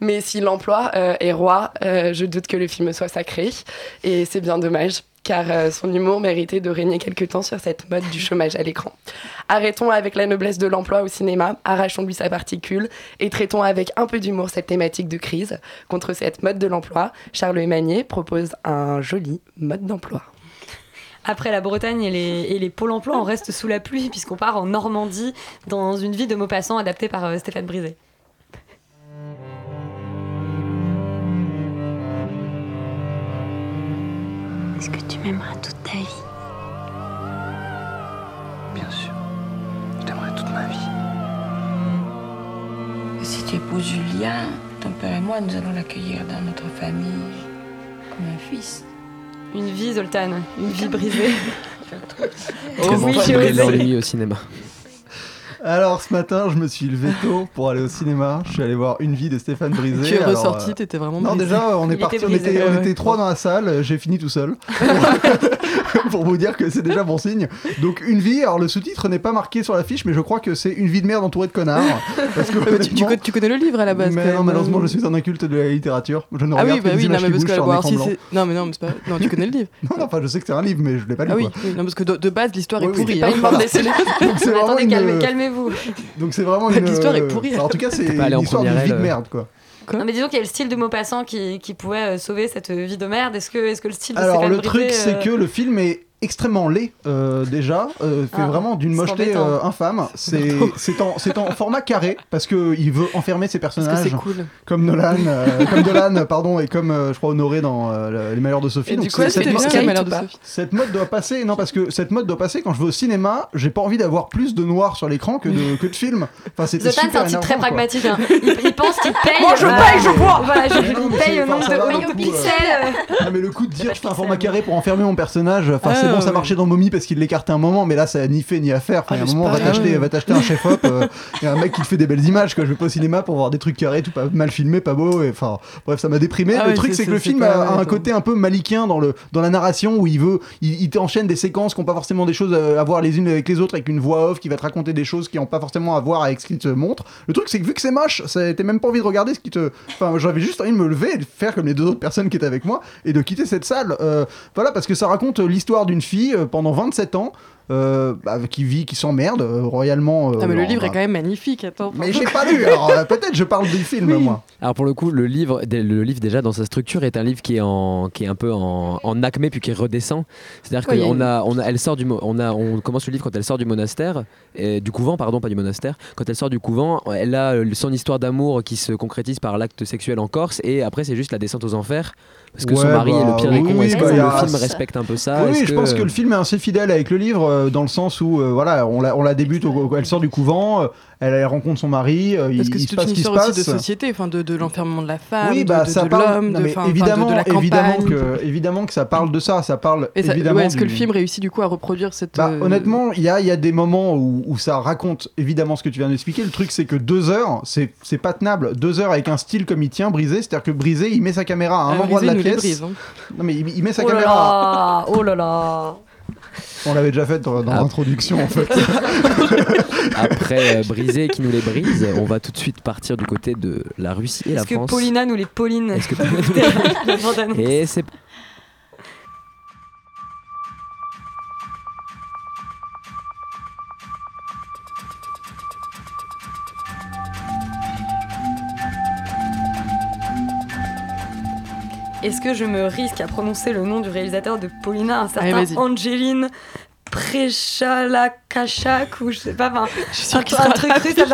Mais si l'emploi euh, est roi, euh, je doute que le film soit sacré. Et c'est bien dommage, car euh, son humour méritait de régner quelque temps sur cette mode du chômage à l'écran. Arrêtons avec la noblesse de l'emploi au cinéma, arrachons-lui sa particule et traitons avec un peu d'humour cette thématique de crise. Contre cette mode de l'emploi, Charles Emmanuel propose un joli mode d'emploi. Après la Bretagne et les, et les pôles emploi, on reste sous la pluie puisqu'on part en Normandie dans une vie de Maupassant adaptée par euh, Stéphane Brisé. Est-ce que tu m'aimeras toute ta vie? Bien sûr. Je t'aimerai toute ma vie. Si tu épouses Julien, ton père et moi, nous allons l'accueillir dans notre famille comme un fils. Une vie, Zoltan, une vie brisée. Très oui, j'ai au cinéma. Alors ce matin, je me suis levé tôt pour aller au cinéma. Je suis allé voir Une vie de Stéphane Brisé. Tu es Alors, ressorti, euh, t'étais vraiment Non, brisé. déjà, on est parti, était on était, on était trois dans la salle. J'ai fini tout seul. pour vous dire que c'est déjà bon signe. Donc Une vie. Alors le sous-titre n'est pas marqué sur l'affiche, mais je crois que c'est Une vie de merde entourée de connards. Parce que Mais tu, tu connais le livre à la base mais non, malheureusement, je suis un inculte de la littérature. Je ne Ah regarde oui, bah oui, non, mais parce que alors, si. Non, mais non, mais c'est pas. Non, tu connais le livre. Non, non, enfin, je sais que c'est un livre, mais je l'ai pas lu. Ah oui, non, parce que de, de base, l'histoire Oui, est oui, pourrie. hein. vraiment Attendez, une- calmez- calmez-vous. Donc c'est vraiment Bah, une. l'histoire est pourrie. enfin, en tout cas, c'est l'histoire d'une vie de aile, merde, quoi. Non, mais disons qu'il y a le style de Maupassant qui, qui pouvait euh, sauver cette vie de merde. Est-ce que, est que le style de Alors le truc euh, c'est que le film est extrêmement laid euh, déjà, euh, fait Ah, vraiment d'une mocheté euh, infâme. C'est c'est en, c'est en format carré parce que il veut enfermer ses personnages c'est cool. comme Nolan, euh, comme Dolan pardon et comme euh, je crois Honoré dans euh, Les Malheurs de Sophie. Et Donc du coup, cette, bien, cette- de Sophie. cette mode doit passer non parce que cette mode doit passer quand je vais au cinéma, j'ai pas envie d'avoir plus de noir sur l'écran que de que de film. Enfin c'est un type très pragmatique. hein. Il, il pense qu'il paye. Moi, je paye, je vois. Voilà, je, il paye le nombre de, pixels. Ah mais le coup de dire je fais un format carré pour enfermer mon personnage, enfin c'est Ah, bon ça marchait dans Mommy parce qu'il l'écartait un moment mais là ça a ni fait ni à faire. Enfin Ah, mais un c'est moment va t'acheter ouais. va t'acheter un chef op et un mec qui fait des belles images quoi. Je vais pas au cinéma pour voir des trucs carrés tout pas mal filmé, pas beau enfin bref ça m'a déprimé. Ah le truc c'est- que le film a, un côté un peu malikien dans le dans la narration où il veut il, t'enchaîne des séquences qui ont pas forcément des choses à voir les unes avec les autres avec une voix off qui va te raconter des choses qui ont pas forcément à voir avec ce qu'il te montre. Le truc c'est que vu que c'est moche, t'as même pas envie de regarder ce qui te enfin j'avais juste envie de me lever et de faire comme les deux autres personnes qui étaient avec moi et de quitter cette salle. Euh, voilà parce que ça raconte l'histoire d'une fille euh, pendant 27 ans euh, bah, qui vit, qui s'emmerde euh, royalement. euh, mais le livre est quand même magnifique. Attends. Mais j'ai pas lu, alors euh, peut-être je parle du film moi. Alors pour le coup, le livre, le livre déjà dans sa structure est un livre qui est en, qui est un peu en, en acmé puis qui redescend. C'est-à-dire qu'on une- a, on a, elle sort du, on a, on commence le livre quand elle sort du monastère, et, du couvent pardon, pas du monastère. Quand elle sort du couvent, elle a son histoire d'amour qui se concrétise par l'acte sexuel en Corse, et après c'est juste la descente aux enfers parce que son mari est bah, le pire des cons? oui, Est-ce bah, que le film respecte un peu ça? Oui, je pense que le film est assez fidèle avec le livre. euh, dans le sens où euh, voilà, on la, on la débute, au- elle sort du couvent, euh, elle, elle rencontre son mari, euh, il, Parce que il se toute passe une ce qui se histoire aussi passe. de société, enfin de, de l'enfermement de la femme, oui, de, bah de- ça de l'homme, de, évidemment, de la évidemment campagne. que, évidemment que ça parle de ça. Ça parle Et ça- évidemment. ouais, Est-ce que le film réussit du coup à reproduire cette. Bah, euh, honnêtement, il y a, il y a des moments où, où ça raconte évidemment ce que tu viens d'expliquer. Le truc, c'est que deux heures, c'est c'est pas tenable. Deux heures avec un style comme il tient, brisé. C'est-à-dire que brisé, il met sa caméra à un Ah, endroit Brisé de la pièce. brise, hein. Non, mais il, il met sa Oh là caméra. là Oh là là On l'avait déjà fait dans, dans Ah. l'introduction en fait. Après euh, Brisé qui nous les brise, on va tout de suite partir du côté de la Russie et la Est-ce que France. Paulina nous les Pauline Est-ce que La bande-annonce. Et c'est Est-ce que je me risque à prononcer le nom du réalisateur de Paulina, un certain Allez. Angeline Prechalakachak ou je sais pas, enfin, un, un truc russe, ça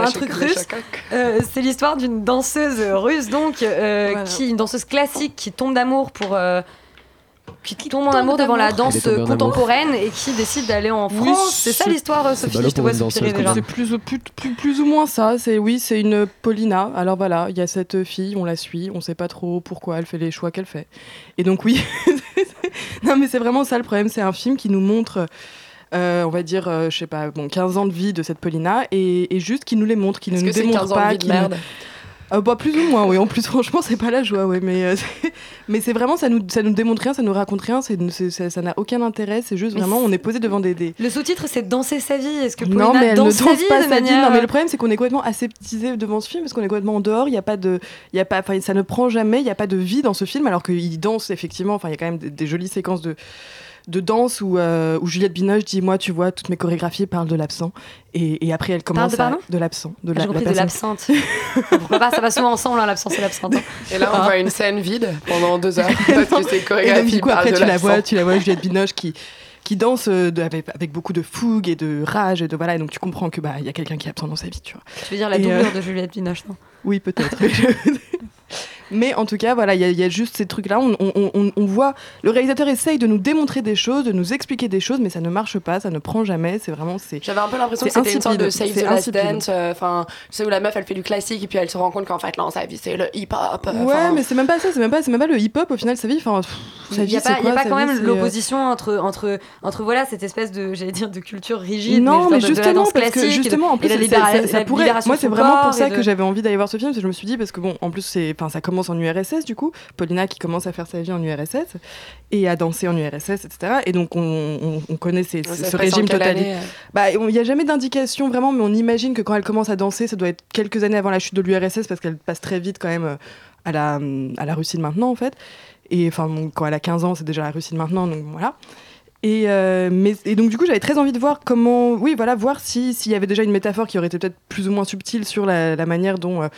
un truc russe. Euh, c'est l'histoire d'une danseuse russe, donc, euh, Voilà. qui, une danseuse classique qui tombe d'amour pour. euh, qui tombe en amour devant la danse contemporaine et qui décide d'aller en Oui, France. c'est ça l'histoire, c'est Sophie, je te vois soupirer déjà. C'est plus, ou- plus, plus, plus ou moins ça. C'est oui, c'est une Paulina. Alors voilà, il y a cette fille, on la suit, on sait pas trop pourquoi elle fait les choix qu'elle fait. Et donc oui, non mais c'est vraiment ça le problème. C'est un film qui nous montre. euh, on va dire, euh, je sais pas, bon, 15 ans de vie de cette Paulina et, et juste qui nous les montre, qui ne nous démontre 15 ans de pas. vie de qui nous- merde? Euh, bah, plus ou moins, oui. En plus, franchement, c'est pas la joie, ouais. Mais, euh, c'est- mais c'est vraiment, ça nous, ça nous démontre rien, ça nous raconte rien, c'est, c'est- ça n'a aucun intérêt. C'est juste vraiment, on est posé devant des. des... Le sous-titre, c'est Danser sa vie. Est-ce que Paulina Non, mais elle ne danse sa vie pas de sa vie. Non, mais le problème, c'est qu'on est complètement aseptisé devant ce film parce qu'on est complètement en dehors. Il y a pas de, il y a pas, enfin, ça ne prend jamais. Il y a pas de vie dans ce film, alors qu'il danse effectivement. Enfin, il y a quand même des, des jolies séquences de de danse où, euh, où Juliette Binoche dit moi tu vois toutes mes chorégraphies parlent de l'absent et, et après elle commence de à de l'absent de Ah, la, la de l'absente. Pourquoi pas Ça va souvent ensemble, hein, l'absence et l'absente. hein. Et là, on voit une scène vide pendant deux heures parce que ces Et donc, coup, après, tu la vois, tu la vois, Juliette Binoche qui, qui danse euh, de- avec, avec beaucoup de fougue et de rage. Et, de, voilà, et donc, tu comprends que bah, il y a quelqu'un qui est absent dans sa vie, tu vois. Tu veux dire la Et, doublure euh, de Juliette Binoche, non? Oui, peut-être. Mais en tout cas, voilà, il y, a- il y a juste ces trucs-là. On, on- on- on voit, le réalisateur essaye de nous démontrer des choses, de nous expliquer des choses, mais ça ne marche pas, ça ne prend jamais. C'est vraiment, c'est. J'avais un peu l'impression que c'était une sorte de Save the Last. Dance, euh, enfin, tu sais, où la meuf elle fait du classique et puis elle se rend compte qu'en fait, là, en sa vie, c'est le hip-hop. euh, Ouais, mais c'est même pas ça, c'est même pas, c'est même pas le hip-hop au final, sa vie. Enfin, Il vie, n'y a c'est pas, il y a quoi, pas quand vie, même l'opposition entre, entre, entre voilà, cette espèce de, j'allais dire, de culture rigide. Non, mais justement, parce que justement, en plus, ça, pourrait. libération Moi, c'est vraiment pour ça que j'avais envie d'aller voir ce film, parce que je me suis dit, parce que bon, en plus, c'est, enfin, ça commence en URSS du coup, Paulina qui commence à faire sa vie en URSS et à danser en URSS, etc. Et donc, on, on- on connaît ces- ce régime totalitaire. euh? Bah, il n'y a jamais d'indication vraiment, mais on imagine que quand elle commence à danser, ça doit être quelques années avant la chute de l'URSS, parce qu'elle passe très vite quand même euh, à la, à la Russie de maintenant, en fait. Et enfin, bon, quand elle a 15 ans, c'est déjà la Russie de maintenant, donc voilà. Et, euh, mais, et donc, du coup, j'avais très envie de voir comment. Oui, voilà, voir si- s'il y avait déjà une métaphore qui aurait été peut-être plus ou moins subtile sur la, la manière dont euh,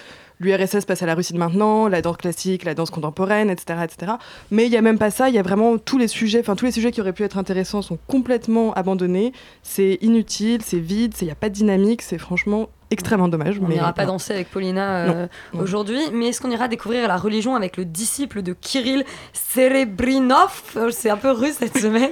l'URSS passe à la Russie de maintenant, la danse classique, la danse contemporaine, etc. etc. Mais il n'y a même pas ça, il y a vraiment tous les sujets, enfin, tous les sujets qui auraient pu être intéressants sont complètement abandonnés. C'est inutile, c'est vide, il n'y a pas de dynamique, c'est franchement extrêmement dommage. On n'ira pas danser avec Paulina euh, aujourd'hui, mais est-ce qu'on ira découvrir la religion avec le disciple de Kirill Serebrinov? C'est un peu russe cette semaine.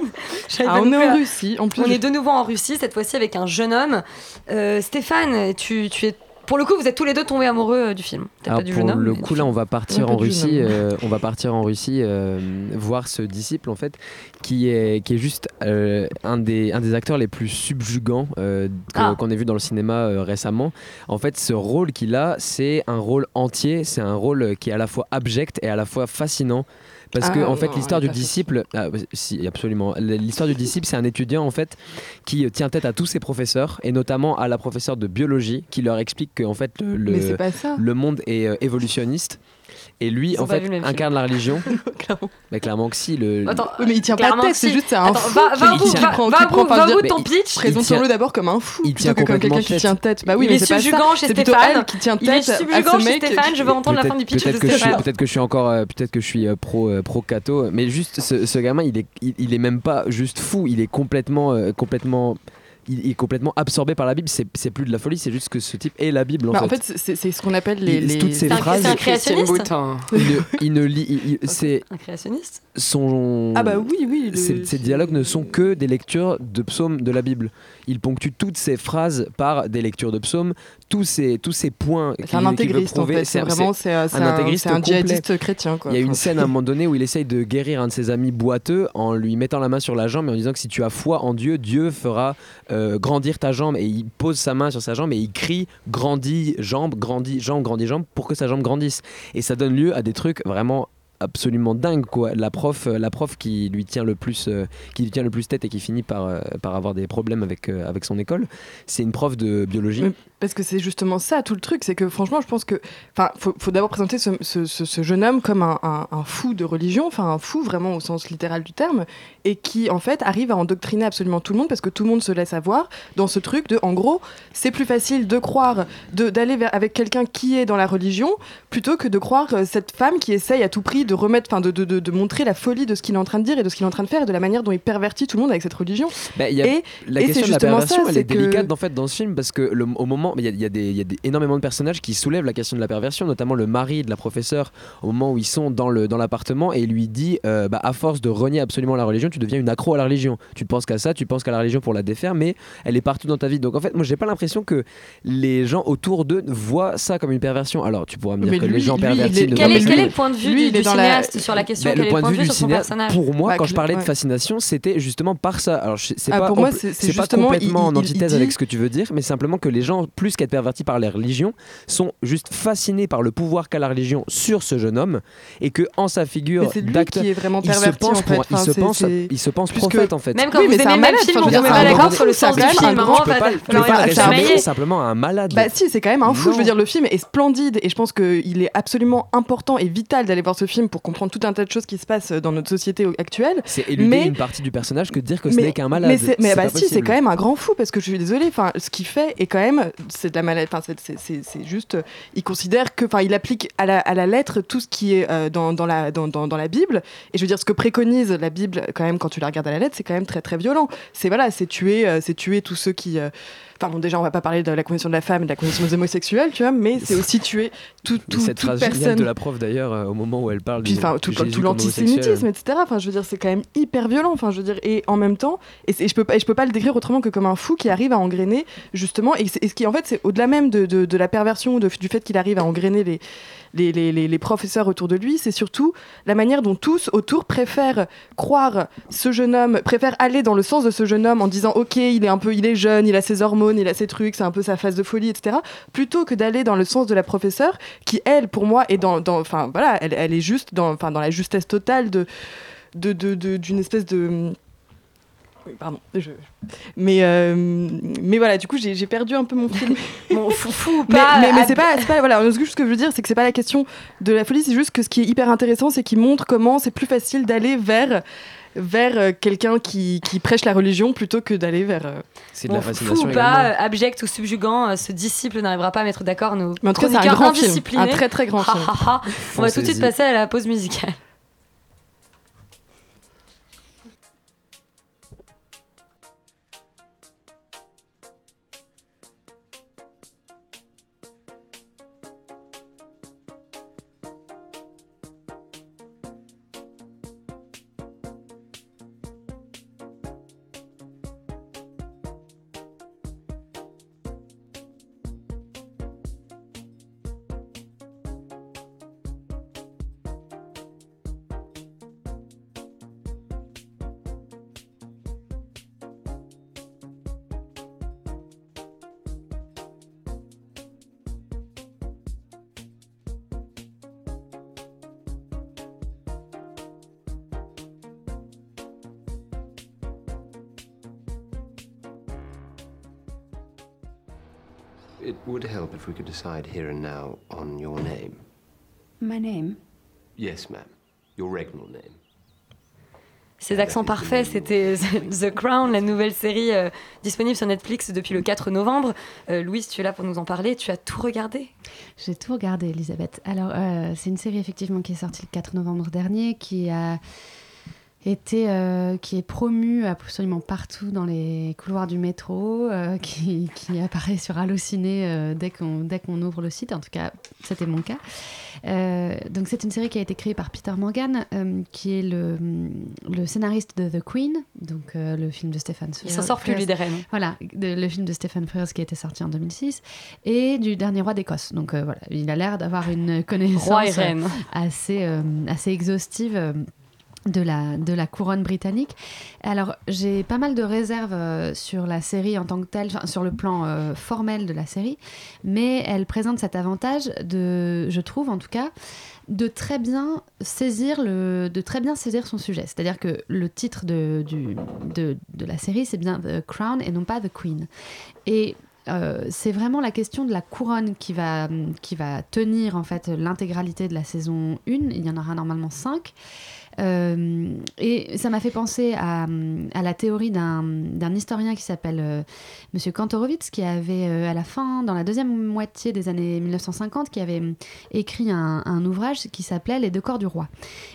Ah, on est en Russie, en plus. On je- est de nouveau en Russie, cette fois-ci avec un jeune homme. Euh, Stéphane, tu, tu es. Pour le coup, vous êtes tous les deux tombés amoureux euh, du film. Peut-être Alors, pas du pour jeune homme. le coup, là, film. on va partir en Russie. euh, on va partir en Russie euh, voir ce disciple en fait, qui est qui est juste euh, un des un des acteurs les plus subjugants euh, Ah. qu'on ait vu dans le cinéma euh, récemment. En fait, ce rôle qu'il a, c'est un rôle entier. C'est un rôle qui est à la fois abject et à la fois fascinant. Parce que Ah, en fait l'histoire du disciple, ah, si absolument, l'histoire du disciple c'est un étudiant en fait qui euh, tient tête à tous ses professeurs et notamment à la professeure de biologie qui leur explique que en fait le, le monde est euh, évolutionniste et lui en fait incarne la religion. Clairement. Mais clairement que si le. Attends, Oui, mais il tient pas clairement tête, c'est juste c'est un Attends, fou va, va, vous, va, va, ton pitch. Présentons-le d'abord comme un fou il tient que comme quelqu'un qui tête. tient tête. Bah oui, Il mais est c'est pas ça. subjugant chez C'est plutôt Stéphane. elle qui tient Il est tête subjugant chez mec. Stéphane. Je veux entendre la Peut-être- fin du pitch de Peut-être que, je suis, Stéphane. peut-être que je suis encore, euh, peut-être que je suis euh, pro euh, pro Cato, mais juste ce, gamin, il est, il, est même pas juste fou, il est complètement, complètement, il est complètement absorbé par la Bible. C'est plus de la folie, c'est juste que ce type est la Bible en Bah, fait. en fait, c'est ce qu'on appelle les. Les- toutes ces C'est un- phrases. c'est un créationniste il ne, il ne lit, c'est Un créationniste? son. Ah bah oui, oui. le- Ces, ces dialogues ne sont que des lectures de psaumes de la Bible. Il ponctue toutes ces phrases par des lectures de psaumes, tous ces, tous ces points. C'est qu'il- un veut intégriste en fait. C'est vraiment c'est un, un, c'est un complet. djihadiste chrétien quoi. Il y a une scène à un moment donné où il essaye de guérir un de ses amis boiteux en lui mettant la main sur la jambe et en disant que si tu as foi en Dieu, Dieu fera euh, grandir ta jambe. Et il pose sa main sur sa jambe et il crie grandis jambe, grandis jambe, grandis jambe pour que sa jambe grandisse. Et ça donne lieu à des trucs vraiment absolument dingues quoi. La prof euh, la prof qui lui tient le plus euh, qui lui tient le plus tête et qui finit par euh, par avoir des problèmes avec avec son école c'est une prof de biologie Parce que c'est justement ça tout le truc, c'est que franchement, je pense que, enfin, faut, faut d'abord présenter ce, ce- ce- ce jeune homme comme un, un- un fou de religion, enfin un fou vraiment au sens littéral du terme, et qui en fait arrive à endoctriner absolument tout le monde parce que tout le monde se laisse avoir dans ce truc de, en gros, c'est plus facile de croire, d'aller avec quelqu'un qui est dans la religion plutôt que de croire euh, cette femme qui essaye à tout prix de remettre, enfin, de, de, de, montrer la folie de ce qu'il est en train de dire et de ce qu'il est en train de faire et de la manière dont il pervertit tout le monde avec cette religion. Bah, y a- et la et question c'est de la justement perversion, ça, elle c'est est que- délicate en fait dans ce film parce que le- au moment, il y a, y a des, il y a des- énormément de personnages qui soulèvent la question de la perversion, notamment le mari de la professeure au moment où ils sont dans le dans l'appartement et lui dit, euh, bah, à force de renier absolument la religion, tu deviens une accro à la religion. Tu ne penses qu'à ça, tu penses qu'à la religion pour la défaire, mais elle est partout dans ta vie. Donc en fait, moi j'ai pas l'impression que les gens autour d'eux voient ça comme une perversion. Alors tu pourras me dire Mais que lui- les gens lui, pervertis. est- Quel est, pas quel est le point de vue Lui, du, la- cinéaste sur la question Bah, Quel le est point de vue du sur son cinéaste, personnage pour moi, Bah, quand je parlais de fascination, c'était justement par ça. Alors, c'est Ah, pas, pour moi, compl- c'est- pas complètement il- en il antithèse dit- avec ce que tu veux dire, mais simplement que les gens, plus qu'être pervertis par les religions, sont juste fascinés par le pouvoir qu'a la religion sur ce jeune homme et que en sa figure d'acteur, qui est vraiment il se pense en fait. pour- il se pense, il se pense prophète en fait. Même quand Oui, vous mais aimez un malade, film, je met dire, pas d'accord sur le sens c'est du film. peux pas- résumer simplement à un malade. Bah si, c'est quand même un fou. Je veux dire, le film est splendide et je pense qu'il est absolument important et vital d'aller voir ce film pour comprendre tout un tas de choses qui se passent dans notre société actuelle. c'est éluder mais- une partie du personnage que de dire que ce n'est qu'un malade. mais, mais bah si, c'est quand même un grand fou parce que je suis désolée. Enfin, ce qu'il fait est quand même, c'est de la maladie. Enfin, c'est- juste, euh, il considère que, enfin, il applique à la, à la lettre tout ce qui est euh, dans, dans la dans, dans, la Bible. Et je veux dire, ce que préconise la Bible, quand même, quand tu la regardes à la lettre, c'est quand même très très violent. C'est voilà, c'est tuer, euh, c'est tuer tous ceux qui Enfin bon, déjà, on va pas parler de la condition de la femme et de la condition des homosexuels, tu vois, mais c'est aussi tuer tout, tout, cette toute phrase personne. de la prof d'ailleurs euh, au moment où elle parle Puis du enfin tout, tout l'antisémitisme, etc. Enfin, je veux dire, c'est quand même hyper violent. Enfin, je veux dire, et en même temps, et, je peux pas, et je peux pas le décrire autrement que comme un fou qui arrive à engrainer justement, et, ce qui en fait, c'est au-delà même de, de, de la perversion ou de- du fait qu'il arrive à engrainer les les, les, les, professeurs autour de lui, c'est surtout la manière dont tous autour préfèrent croire ce jeune homme, préfèrent aller dans le sens de ce jeune homme en disant ok, il est un peu, il est jeune, il a ses hormones, il a ses trucs, c'est un peu sa phase de folie, etc. Plutôt que d'aller dans le sens de la professeure qui, elle, pour moi, est dans, enfin voilà, elle, elle est juste dans, dans la justesse totale de de- de- de- d'une espèce de pardon. je- Mais, euh, mais voilà, du coup, j'ai j'ai perdu un peu mon fil. Mon foufou, mais, pas. mais, mais c'est pas, c'est pas. Voilà, ce que ce que je veux dire, c'est que c'est pas la question de la folie, c'est juste que ce qui est hyper intéressant, c'est qu'il montre comment c'est plus facile d'aller vers vers euh, quelqu'un qui, qui prêche la religion plutôt que d'aller vers. euh, C'est de la Bon, fou fascination ou également. pas, euh, abject ou subjugant, euh, ce disciple n'arrivera pas à mettre d'accord nos Mais en tout cas, c'est un grand film. Un très, très grand film. On va tout de suite passer à la pause musicale. It would help if we could decide here and now on your name. My name? Yes, ma'am. Your regnal name. Ces accents parfaits, c'était The Crown, la nouvelle série euh, disponible sur Netflix depuis le 4 novembre. Euh, Louise, tu es là pour nous en parler. Tu as tout regardé? J'ai tout regardé, Elisabeth. Alors, euh, c'est une série effectivement qui est sortie le 4 novembre dernier, qui a été, euh, qui est promu absolument partout dans les couloirs du métro, euh, qui, qui apparaît sur Allociné euh, dès qu'on ouvre le site. En tout cas, c'était mon cas. Donc c'est une série qui a été créée par Peter Morgan, qui est le, le scénariste de The Queen, donc le film de Stephen Il s'en sort plus, lui, des rênes. Voilà, de- le film de Stephen Frears qui a été sorti en 2006, et du Dernier Roi d'Écosse. Donc voilà, il a l'air d'avoir une connaissance Roi et reine. assez, assez exhaustive. De la, de la couronne britannique. Alors, j'ai pas mal de réserves euh, sur la série en tant que telle, sur le plan euh, formel de la série, mais elle présente cet avantage de, je trouve en tout cas, de très bien saisir le, de très bien saisir son sujet. C'est-à-dire que le titre de, du, de, de la série, c'est bien The Crown et non pas The Queen. Et euh, c'est vraiment la question de la couronne qui va, qui va tenir en fait l'intégralité de la saison 1. Il y en aura normalement 5. Euh, et ça m'a fait penser à, la théorie d'un historien qui s'appelle euh, Monsieur Kantorowicz, qui avait, euh, à la fin, dans la deuxième moitié des années 1950, qui avait euh, écrit un, ouvrage qui s'appelait Les deux corps du roi.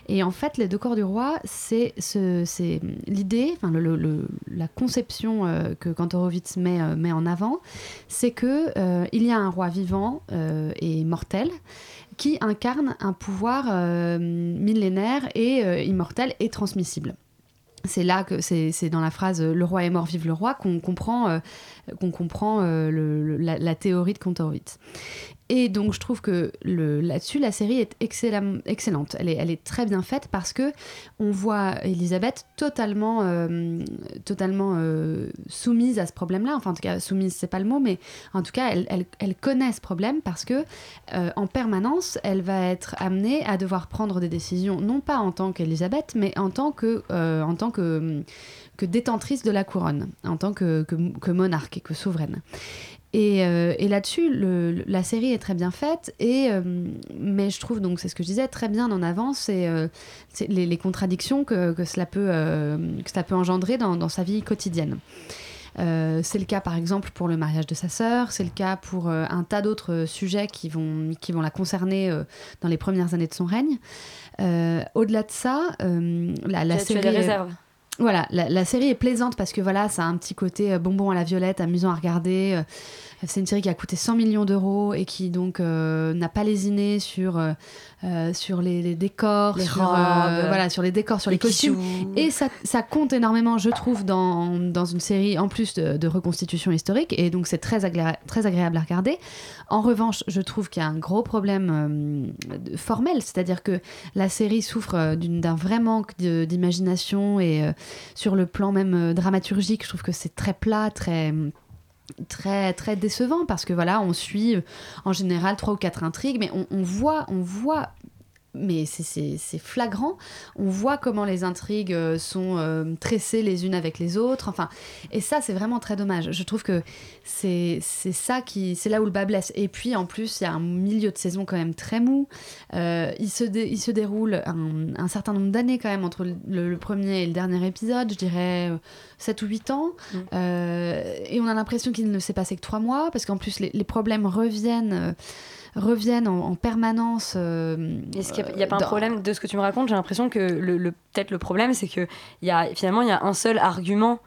Et en fait, Les deux corps du roi, c'est ce- c'est l'idée, enfin, la conception que Kantorowicz met, en avant, c'est euh, il y a un roi vivant et mortel qui incarne un pouvoir euh, millénaire et euh, immortel et transmissible. C'est là que c'est dans la phrase euh, Le roi est mort, vive le roi qu'on comprend, comprend la théorie de Kantorowicz. Et donc je trouve que là-dessus la série est excellente. Elle est, très bien faite parce que on voit Elisabeth totalement, euh, totalement euh, soumise à ce problème-là. Enfin en tout cas soumise c'est pas le mot, mais en tout cas elle, connaît ce problème parce que euh, en permanence elle va être amenée à devoir prendre des décisions non pas en tant qu'Elisabeth mais en tant que, en détentrice de la couronne, en tant que, que monarque et que souveraine. Et, euh, et là-dessus, la série est très bien faite, et, euh, mais je trouve, donc c'est ce que je disais, très bien en avance euh, les, les contradictions que, que cela peut, que cela peut engendrer dans, dans sa vie quotidienne. Euh, c'est le cas par exemple pour le mariage de sa sœur, c'est le cas pour euh, un tas d'autres euh, sujets qui vont, qui vont la concerner dans les premières années de son règne. Au-delà de ça, la, la as- tu série... as des réserves. Voilà, la, série est plaisante parce que voilà, ça a un petit côté euh, bonbon à la violette, amusant à regarder. Euh, C'est une série qui a coûté 100 millions d'euros et qui donc euh, n'a pas lésiné sur, euh, sur les, les décors, Les sur, euh, voilà, sur les décors, sur les, les costumes. Et ça, ça compte énormément, je trouve, dans, dans une série en plus de, de reconstitution historique. Et donc c'est très, très agréable à regarder. En revanche, je trouve qu'il y a un gros problème formel, c'est-à-dire que la série souffre d'un vrai manque d'imagination et sur le plan même dramaturgique, je trouve que c'est très plat, très très très décevant parce que voilà on suit euh, en général trois ou quatre intrigues mais on, on voit on voit mais c'est- flagrant. On voit comment les intrigues euh, sont euh, tressées les unes avec les autres. Enfin, et ça, c'est vraiment très dommage. Je trouve que c'est ça qui, c'est là où le bas blesse. Et puis en plus, il y a un milieu de saison quand même très mou. Euh, il se dé- il se déroule un, un certain nombre d'années quand même entre le, le premier et le dernier épisode. Je dirais euh, 7 ou 8 ans. Euh, et on a l'impression qu'il ne s'est passé que 3 mois parce qu'en plus les, les problèmes reviennent. Euh, reviennent en, en permanence. euh, Est-ce qu'il n'y a, pas un dans- problème de ce que tu me racontes? J'ai l'impression que le, le- peut-être le problème, c'est que y a, finalement, il y a un seul argument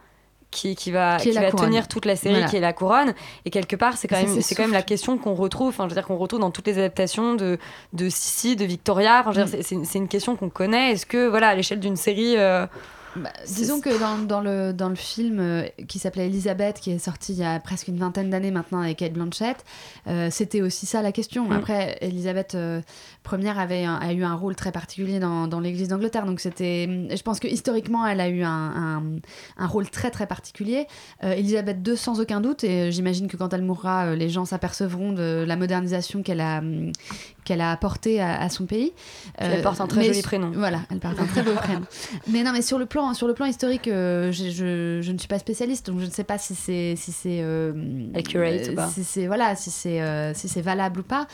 qui, qui va, Qui va tenir toute la série, Voilà. qui est la couronne. Et quelque part, c'est quand, même, c'est quand même la question qu'on retrouve, enfin, je veux dire, qu'on retrouve dans toutes les adaptations de, de Sissi, de Victoria. Enfin, Mm. c'est une question qu'on connaît. Est-ce que, voilà, à l'échelle d'une série. euh, Bah, Disons que dans, dans le, dans le film euh, qui s'appelait Elisabeth, qui est sorti il y a presque une vingtaine d'années maintenant avec Kate Blanchett, euh, c'était aussi ça la question. Mm. Après, Elisabeth euh, première avait un- a eu un rôle très particulier dans, dans l'Église d'Angleterre, donc c'était. Je pense que historiquement, elle a eu un, un, un rôle très très particulier. Euh, Elisabeth II, sans aucun doute, et j'imagine que quand elle mourra, les gens s'apercevront de la modernisation qu'elle a, hum, qu'elle a apportée à, à son pays. Elle porte un très mais joli prénom. Voilà, elle porte un très beau prénom. Mais non, mais sur le plan sur le plan historique, euh, je, je ne suis pas spécialiste, donc je ne sais pas si c'est si c'est euh, Accurate ou pas. si c'est voilà, si c'est euh, si c'est valable ou pas.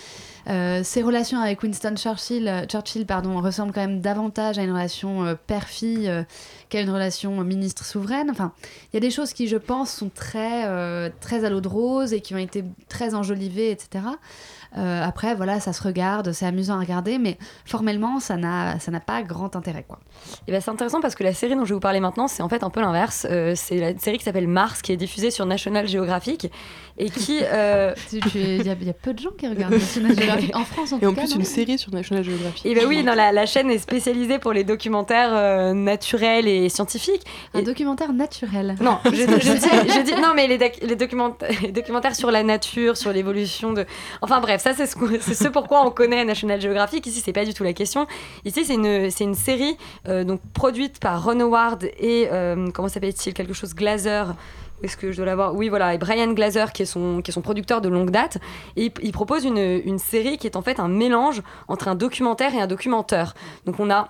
Euh, ses relations avec Winston Churchill, euh, Churchill pardon, ressemblent quand même davantage à une relation euh, père-fille euh, qu'à une relation ministre souveraine. Enfin, il y a des choses qui, je pense, sont très euh, très à l'eau de rose et qui ont été très enjolivées, etc. Euh, après, voilà, ça se regarde, c'est amusant à regarder, mais formellement, ça n'a ça n'a pas grand intérêt, quoi. Et ben c'est intéressant parce que la série dont je vais vous parler maintenant, c'est en fait un peu l'inverse. Euh, c'est la série qui s'appelle Mars, qui est diffusée sur National Geographic et qui. euh, Il y, a- il y a peu de gens qui regardent National Geographic en France, en Et tout en cas, plus, non une série sur National Geographic. Et ben oui, non, la, la chaîne est spécialisée pour les documentaires euh, naturels et scientifiques. Un documentaire naturel. Non, je, je dis, je dis- non, mais les, les, documenta- les documentaires sur la nature, sur l'évolution de. Enfin bref, ça c'est ce, ce pourquoi on connaît National Geographic. Ici, c'est pas du tout la question. Ici, c'est une, c'est une série euh, donc produite par Ron Howard et euh, comment s'appelle-t-il? Quelque chose Glazer. Est-ce que je dois l'avoir Oui, voilà, et Brian Glazer, qui est son, qui est son producteur de longue date. Il, propose une, une série qui est en fait un mélange entre un documentaire et un documenteur. Donc on a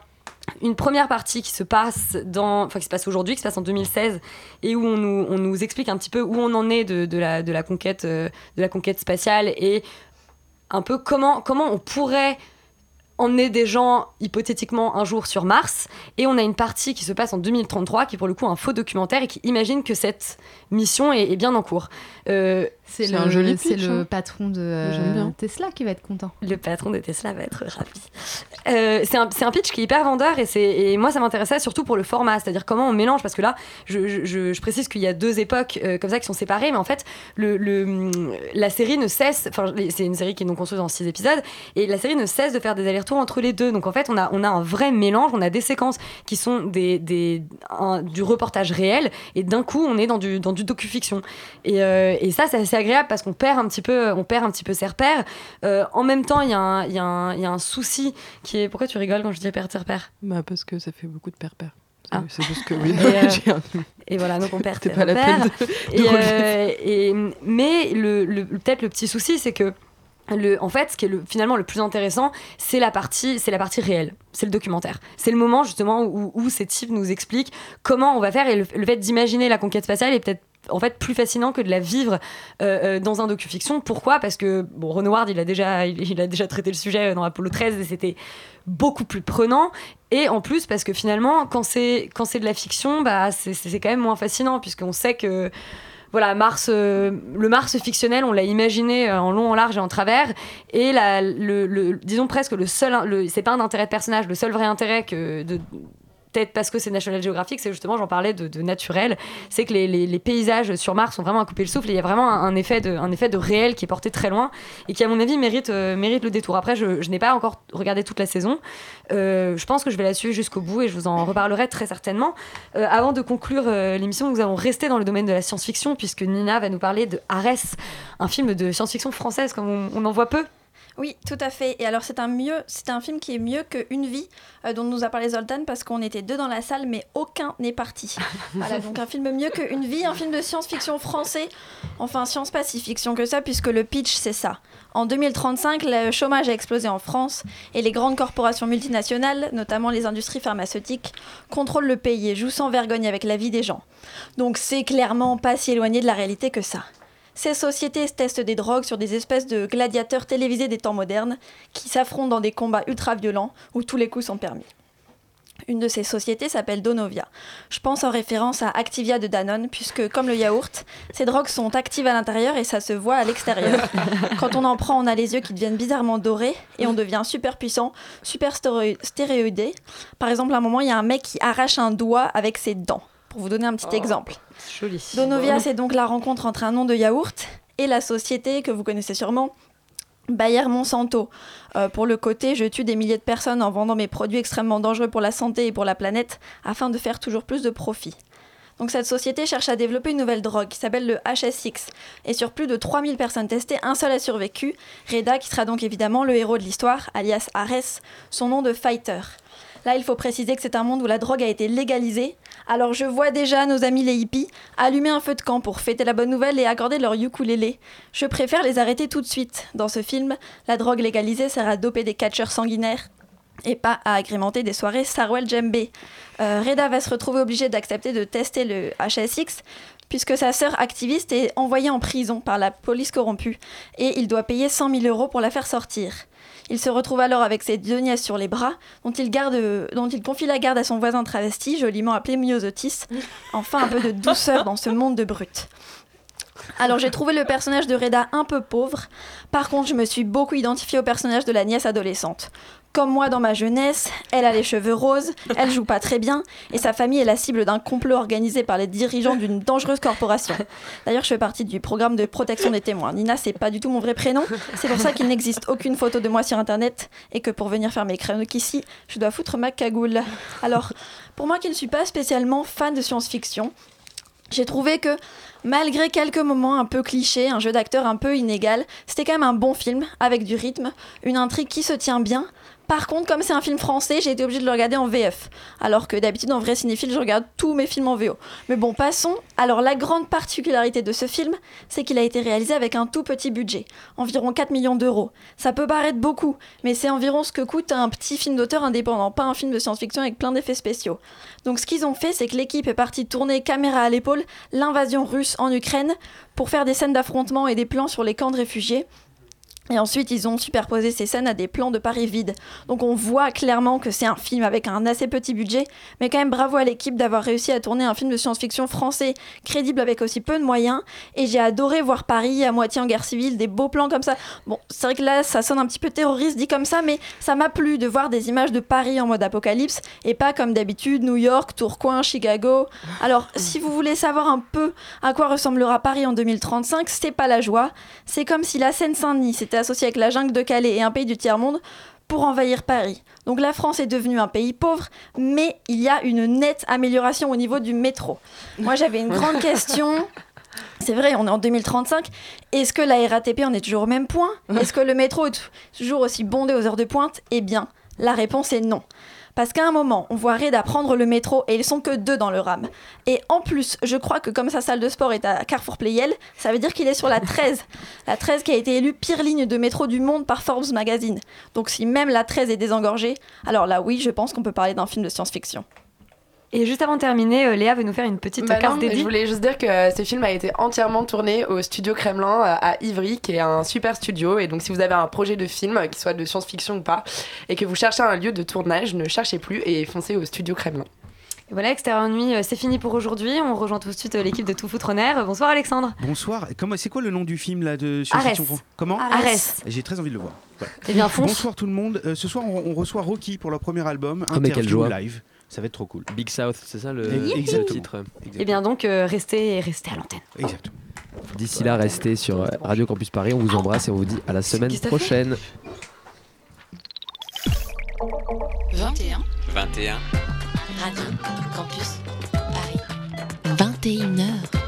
une première partie qui se passe dans, enfin qui se passe aujourd'hui, qui se passe en 2016, et où on nous, on nous explique un petit peu où on en est de, de la, de la conquête, euh, de la conquête spatiale et un peu comment, comment on pourrait emmener des gens hypothétiquement un jour sur Mars. Et on a une partie qui se passe en 2033, qui est pour le coup un faux documentaire et qui imagine que cette mission est, bien en cours. Euh, C'est le, un joli c'est pitch, le hein. patron de euh. Tesla qui va être content. Le patron de Tesla va être ravi. Euh, c'est un, c'est un pitch qui est hyper vendeur et, c'est- et moi ça m'intéressait surtout pour le format, c'est-à-dire comment on mélange, parce que là je, je- précise qu'il y a deux époques euh, comme ça qui sont séparées, mais en fait le, le- la série ne cesse, enfin c'est une série qui est donc construite en six épisodes, et la série ne cesse de faire des allers-retours entre les deux. Donc en fait on a, on a un vrai mélange, on a des séquences qui sont des, des- un- du reportage réel, et d'un coup on est dans du, dans du docu-fiction. Et, euh, et ça c'est assez agréable parce qu'on perd un petit peu, on perd un petit peu ses repères. Euh, en même temps, il y, a un- il y, y a un souci qui est. Pourquoi tu rigoles quand je dis perdre ses repères? Bah, parce que ça fait beaucoup de. C'est Ah. c'est juste que oui. Et, euh, Et voilà, donc on perd ses pas la peine de- de et, relever. euh, et- mais le, le- peut-être le petit souci, c'est que le, en fait, ce qui est le, finalement le plus intéressant, c'est la partie, c'est la partie réelle, c'est le documentaire. C'est le moment justement où, où ces types nous expliquent comment on va faire et le, le fait d'imaginer la conquête spatiale est peut-être en fait plus fascinant que de la vivre euh, euh, dans un docu-fiction. Pourquoi? Parce que bon, Howard, il a déjà, il, a déjà traité le sujet dans Apollo 13 et c'était beaucoup plus prenant. Et en plus, parce que finalement, quand c'est quand c'est de la fiction, bah c'est quand même moins fascinant puisqu'on sait que voilà, Mars, euh, le Mars fictionnel, on l'a imaginé en long, en large et en travers. Et la, le, disons presque le seul, c'est pas un intérêt de personnage, le seul vrai intérêt que de peut-être parce que c'est National Geographic, c'est justement, j'en parlais de, naturel, c'est que les, paysages sur Mars sont vraiment à couper le souffle et il y a vraiment un, effet de, un effet de réel qui est porté très loin et qui, à mon avis, mérite, euh, mérite le détour. Après, je, n'ai pas encore regardé toute la saison. Euh, je pense que je vais la suivre jusqu'au bout et je vous en reparlerai très certainement. Euh, avant de conclure l'émission, nous allons rester dans le domaine de la science-fiction puisque Nina va nous parler de Arès, un film de science-fiction française comme on, on en voit peu. Oui, tout à fait. Et alors, c'est un, mieux, c'est un film qui est mieux que Une vie, euh, dont nous a parlé Zoltan, parce qu'on était deux dans la salle, mais aucun n'est parti. voilà, donc un film mieux que Une vie, un film de science-fiction français. Enfin, science pas si fiction que ça, puisque le pitch, c'est ça. En 2035, le chômage a explosé en France et les grandes corporations multinationales, notamment les industries pharmaceutiques, contrôlent le pays et jouent sans vergogne avec la vie des gens. Donc c'est clairement pas si éloigné de la réalité que ça. Ces sociétés testent des drogues sur des espèces de gladiateurs télévisés des temps modernes qui s'affrontent dans des combats ultra violents où tous les coups sont permis. Une de ces sociétés s'appelle Donovia. Je pense en référence à Activia de Danone, puisque comme le yaourt, ces drogues sont actives à l'intérieur et ça se voit à l'extérieur. Quand on en prend, on a les yeux qui deviennent bizarrement dorés et on devient super puissant, super stéréoïdé. Par exemple, à un moment, il y a un mec qui arrache un doigt avec ses dents. Pour vous donner un petit exemple. Joli. Donovia, c'est donc la rencontre entre un nom de yaourt et la société que vous connaissez sûrement, Bayer Monsanto. Euh, pour le côté, je tue des milliers de personnes en vendant mes produits extrêmement dangereux pour la santé et pour la planète afin de faire toujours plus de profit. Donc cette société cherche à développer une nouvelle drogue qui s'appelle le HSX. Et sur plus de 3000 personnes testées, un seul a survécu, Reda qui sera donc évidemment le héros de l'histoire, alias Ares, son nom de fighter. Là, il faut préciser que c'est un monde où la drogue a été légalisée. Alors je vois déjà nos amis les hippies allumer un feu de camp pour fêter la bonne nouvelle et accorder leur ukulélé. Je préfère les arrêter tout de suite. Dans ce film, la drogue légalisée sert à doper des catcheurs sanguinaires et pas à agrémenter des soirées Sarwell Djembe. Euh, Reda va se retrouver obligé d'accepter de tester le HSX puisque sa sœur activiste est envoyée en prison par la police corrompue et il doit payer 100 000 euros pour la faire sortir. Il se retrouve alors avec ses deux nièces sur les bras, dont il, garde, dont il confie la garde à son voisin travesti, joliment appelé Myosotis. Enfin, un peu de douceur dans ce monde de brutes. Alors j'ai trouvé le personnage de Reda un peu pauvre. Par contre, je me suis beaucoup identifiée au personnage de la nièce adolescente. Comme moi dans ma jeunesse, elle a les cheveux roses, elle joue pas très bien, et sa famille est la cible d'un complot organisé par les dirigeants d'une dangereuse corporation. D'ailleurs, je fais partie du programme de protection des témoins. Nina, c'est pas du tout mon vrai prénom, c'est pour ça qu'il n'existe aucune photo de moi sur internet, et que pour venir faire mes créneaux ici, je dois foutre ma cagoule. Alors, pour moi qui ne suis pas spécialement fan de science-fiction, j'ai trouvé que malgré quelques moments un peu clichés, un jeu d'acteur un peu inégal, c'était quand même un bon film avec du rythme, une intrigue qui se tient bien. Par contre, comme c'est un film français, j'ai été obligée de le regarder en VF. Alors que d'habitude, en vrai cinéphile, je regarde tous mes films en VO. Mais bon, passons. Alors, la grande particularité de ce film, c'est qu'il a été réalisé avec un tout petit budget, environ 4 millions d'euros. Ça peut paraître beaucoup, mais c'est environ ce que coûte un petit film d'auteur indépendant, pas un film de science-fiction avec plein d'effets spéciaux. Donc, ce qu'ils ont fait, c'est que l'équipe est partie tourner caméra à l'épaule l'invasion russe en Ukraine pour faire des scènes d'affrontement et des plans sur les camps de réfugiés. Et ensuite, ils ont superposé ces scènes à des plans de Paris vide. Donc on voit clairement que c'est un film avec un assez petit budget, mais quand même bravo à l'équipe d'avoir réussi à tourner un film de science-fiction français crédible avec aussi peu de moyens. Et j'ai adoré voir Paris à moitié en guerre civile, des beaux plans comme ça. Bon, c'est vrai que là, ça sonne un petit peu terroriste dit comme ça, mais ça m'a plu de voir des images de Paris en mode apocalypse et pas comme d'habitude New York, Tourcoing, Chicago. Alors, si vous voulez savoir un peu à quoi ressemblera Paris en 2035, c'est pas la joie. C'est comme si la Seine-Saint-Denis s'était associée avec la jungle de Calais et un pays du tiers-monde pour envahir Paris. Donc la France est devenue un pays pauvre, mais il y a une nette amélioration au niveau du métro. Moi j'avais une grande question. C'est vrai, on est en 2035. Est-ce que la RATP en est toujours au même point? Est-ce que le métro est toujours aussi bondé aux heures de pointe? Eh bien, la réponse est non. Parce qu'à un moment, on voit Reda prendre le métro et ils sont que deux dans le ram. Et en plus, je crois que comme sa salle de sport est à Carrefour Playel, ça veut dire qu'il est sur la 13. La 13 qui a été élue pire ligne de métro du monde par Forbes Magazine. Donc si même la 13 est désengorgée, alors là oui, je pense qu'on peut parler d'un film de science-fiction. Et juste avant de terminer, euh, Léa veut nous faire une petite Bah carte non, dédiée. je voulais juste dire que euh, ce film a été entièrement tourné au studio Kremlin euh, à Ivry, qui est un super studio. Et donc, si vous avez un projet de film, euh, qui soit de science-fiction ou pas, et que vous cherchez un lieu de tournage, ne cherchez plus et foncez au studio Kremlin. Et voilà, Extérieur Nuit, c'est fini pour aujourd'hui. On rejoint tout de suite l'équipe de Tout Foutre en Air. Bonsoir Alexandre. Bonsoir. Comment, c'est quoi le nom du film là de Arès. science-fiction Comment Arès. J'ai très envie de le voir. Voilà. Eh bien, fonce. Bonsoir tout le monde. Euh, ce soir, on, on reçoit Rocky pour leur premier album, Oh, mais quelle interview joie. live. Ça va être trop cool. Big South, c'est ça le, titre Et bien donc, euh, restez, restez à l'antenne. Exactement. D'ici là, restez sur euh, Radio Campus Paris. On vous embrasse et on vous dit à la semaine prochaine. 21 21. Radio Campus Paris. 21h.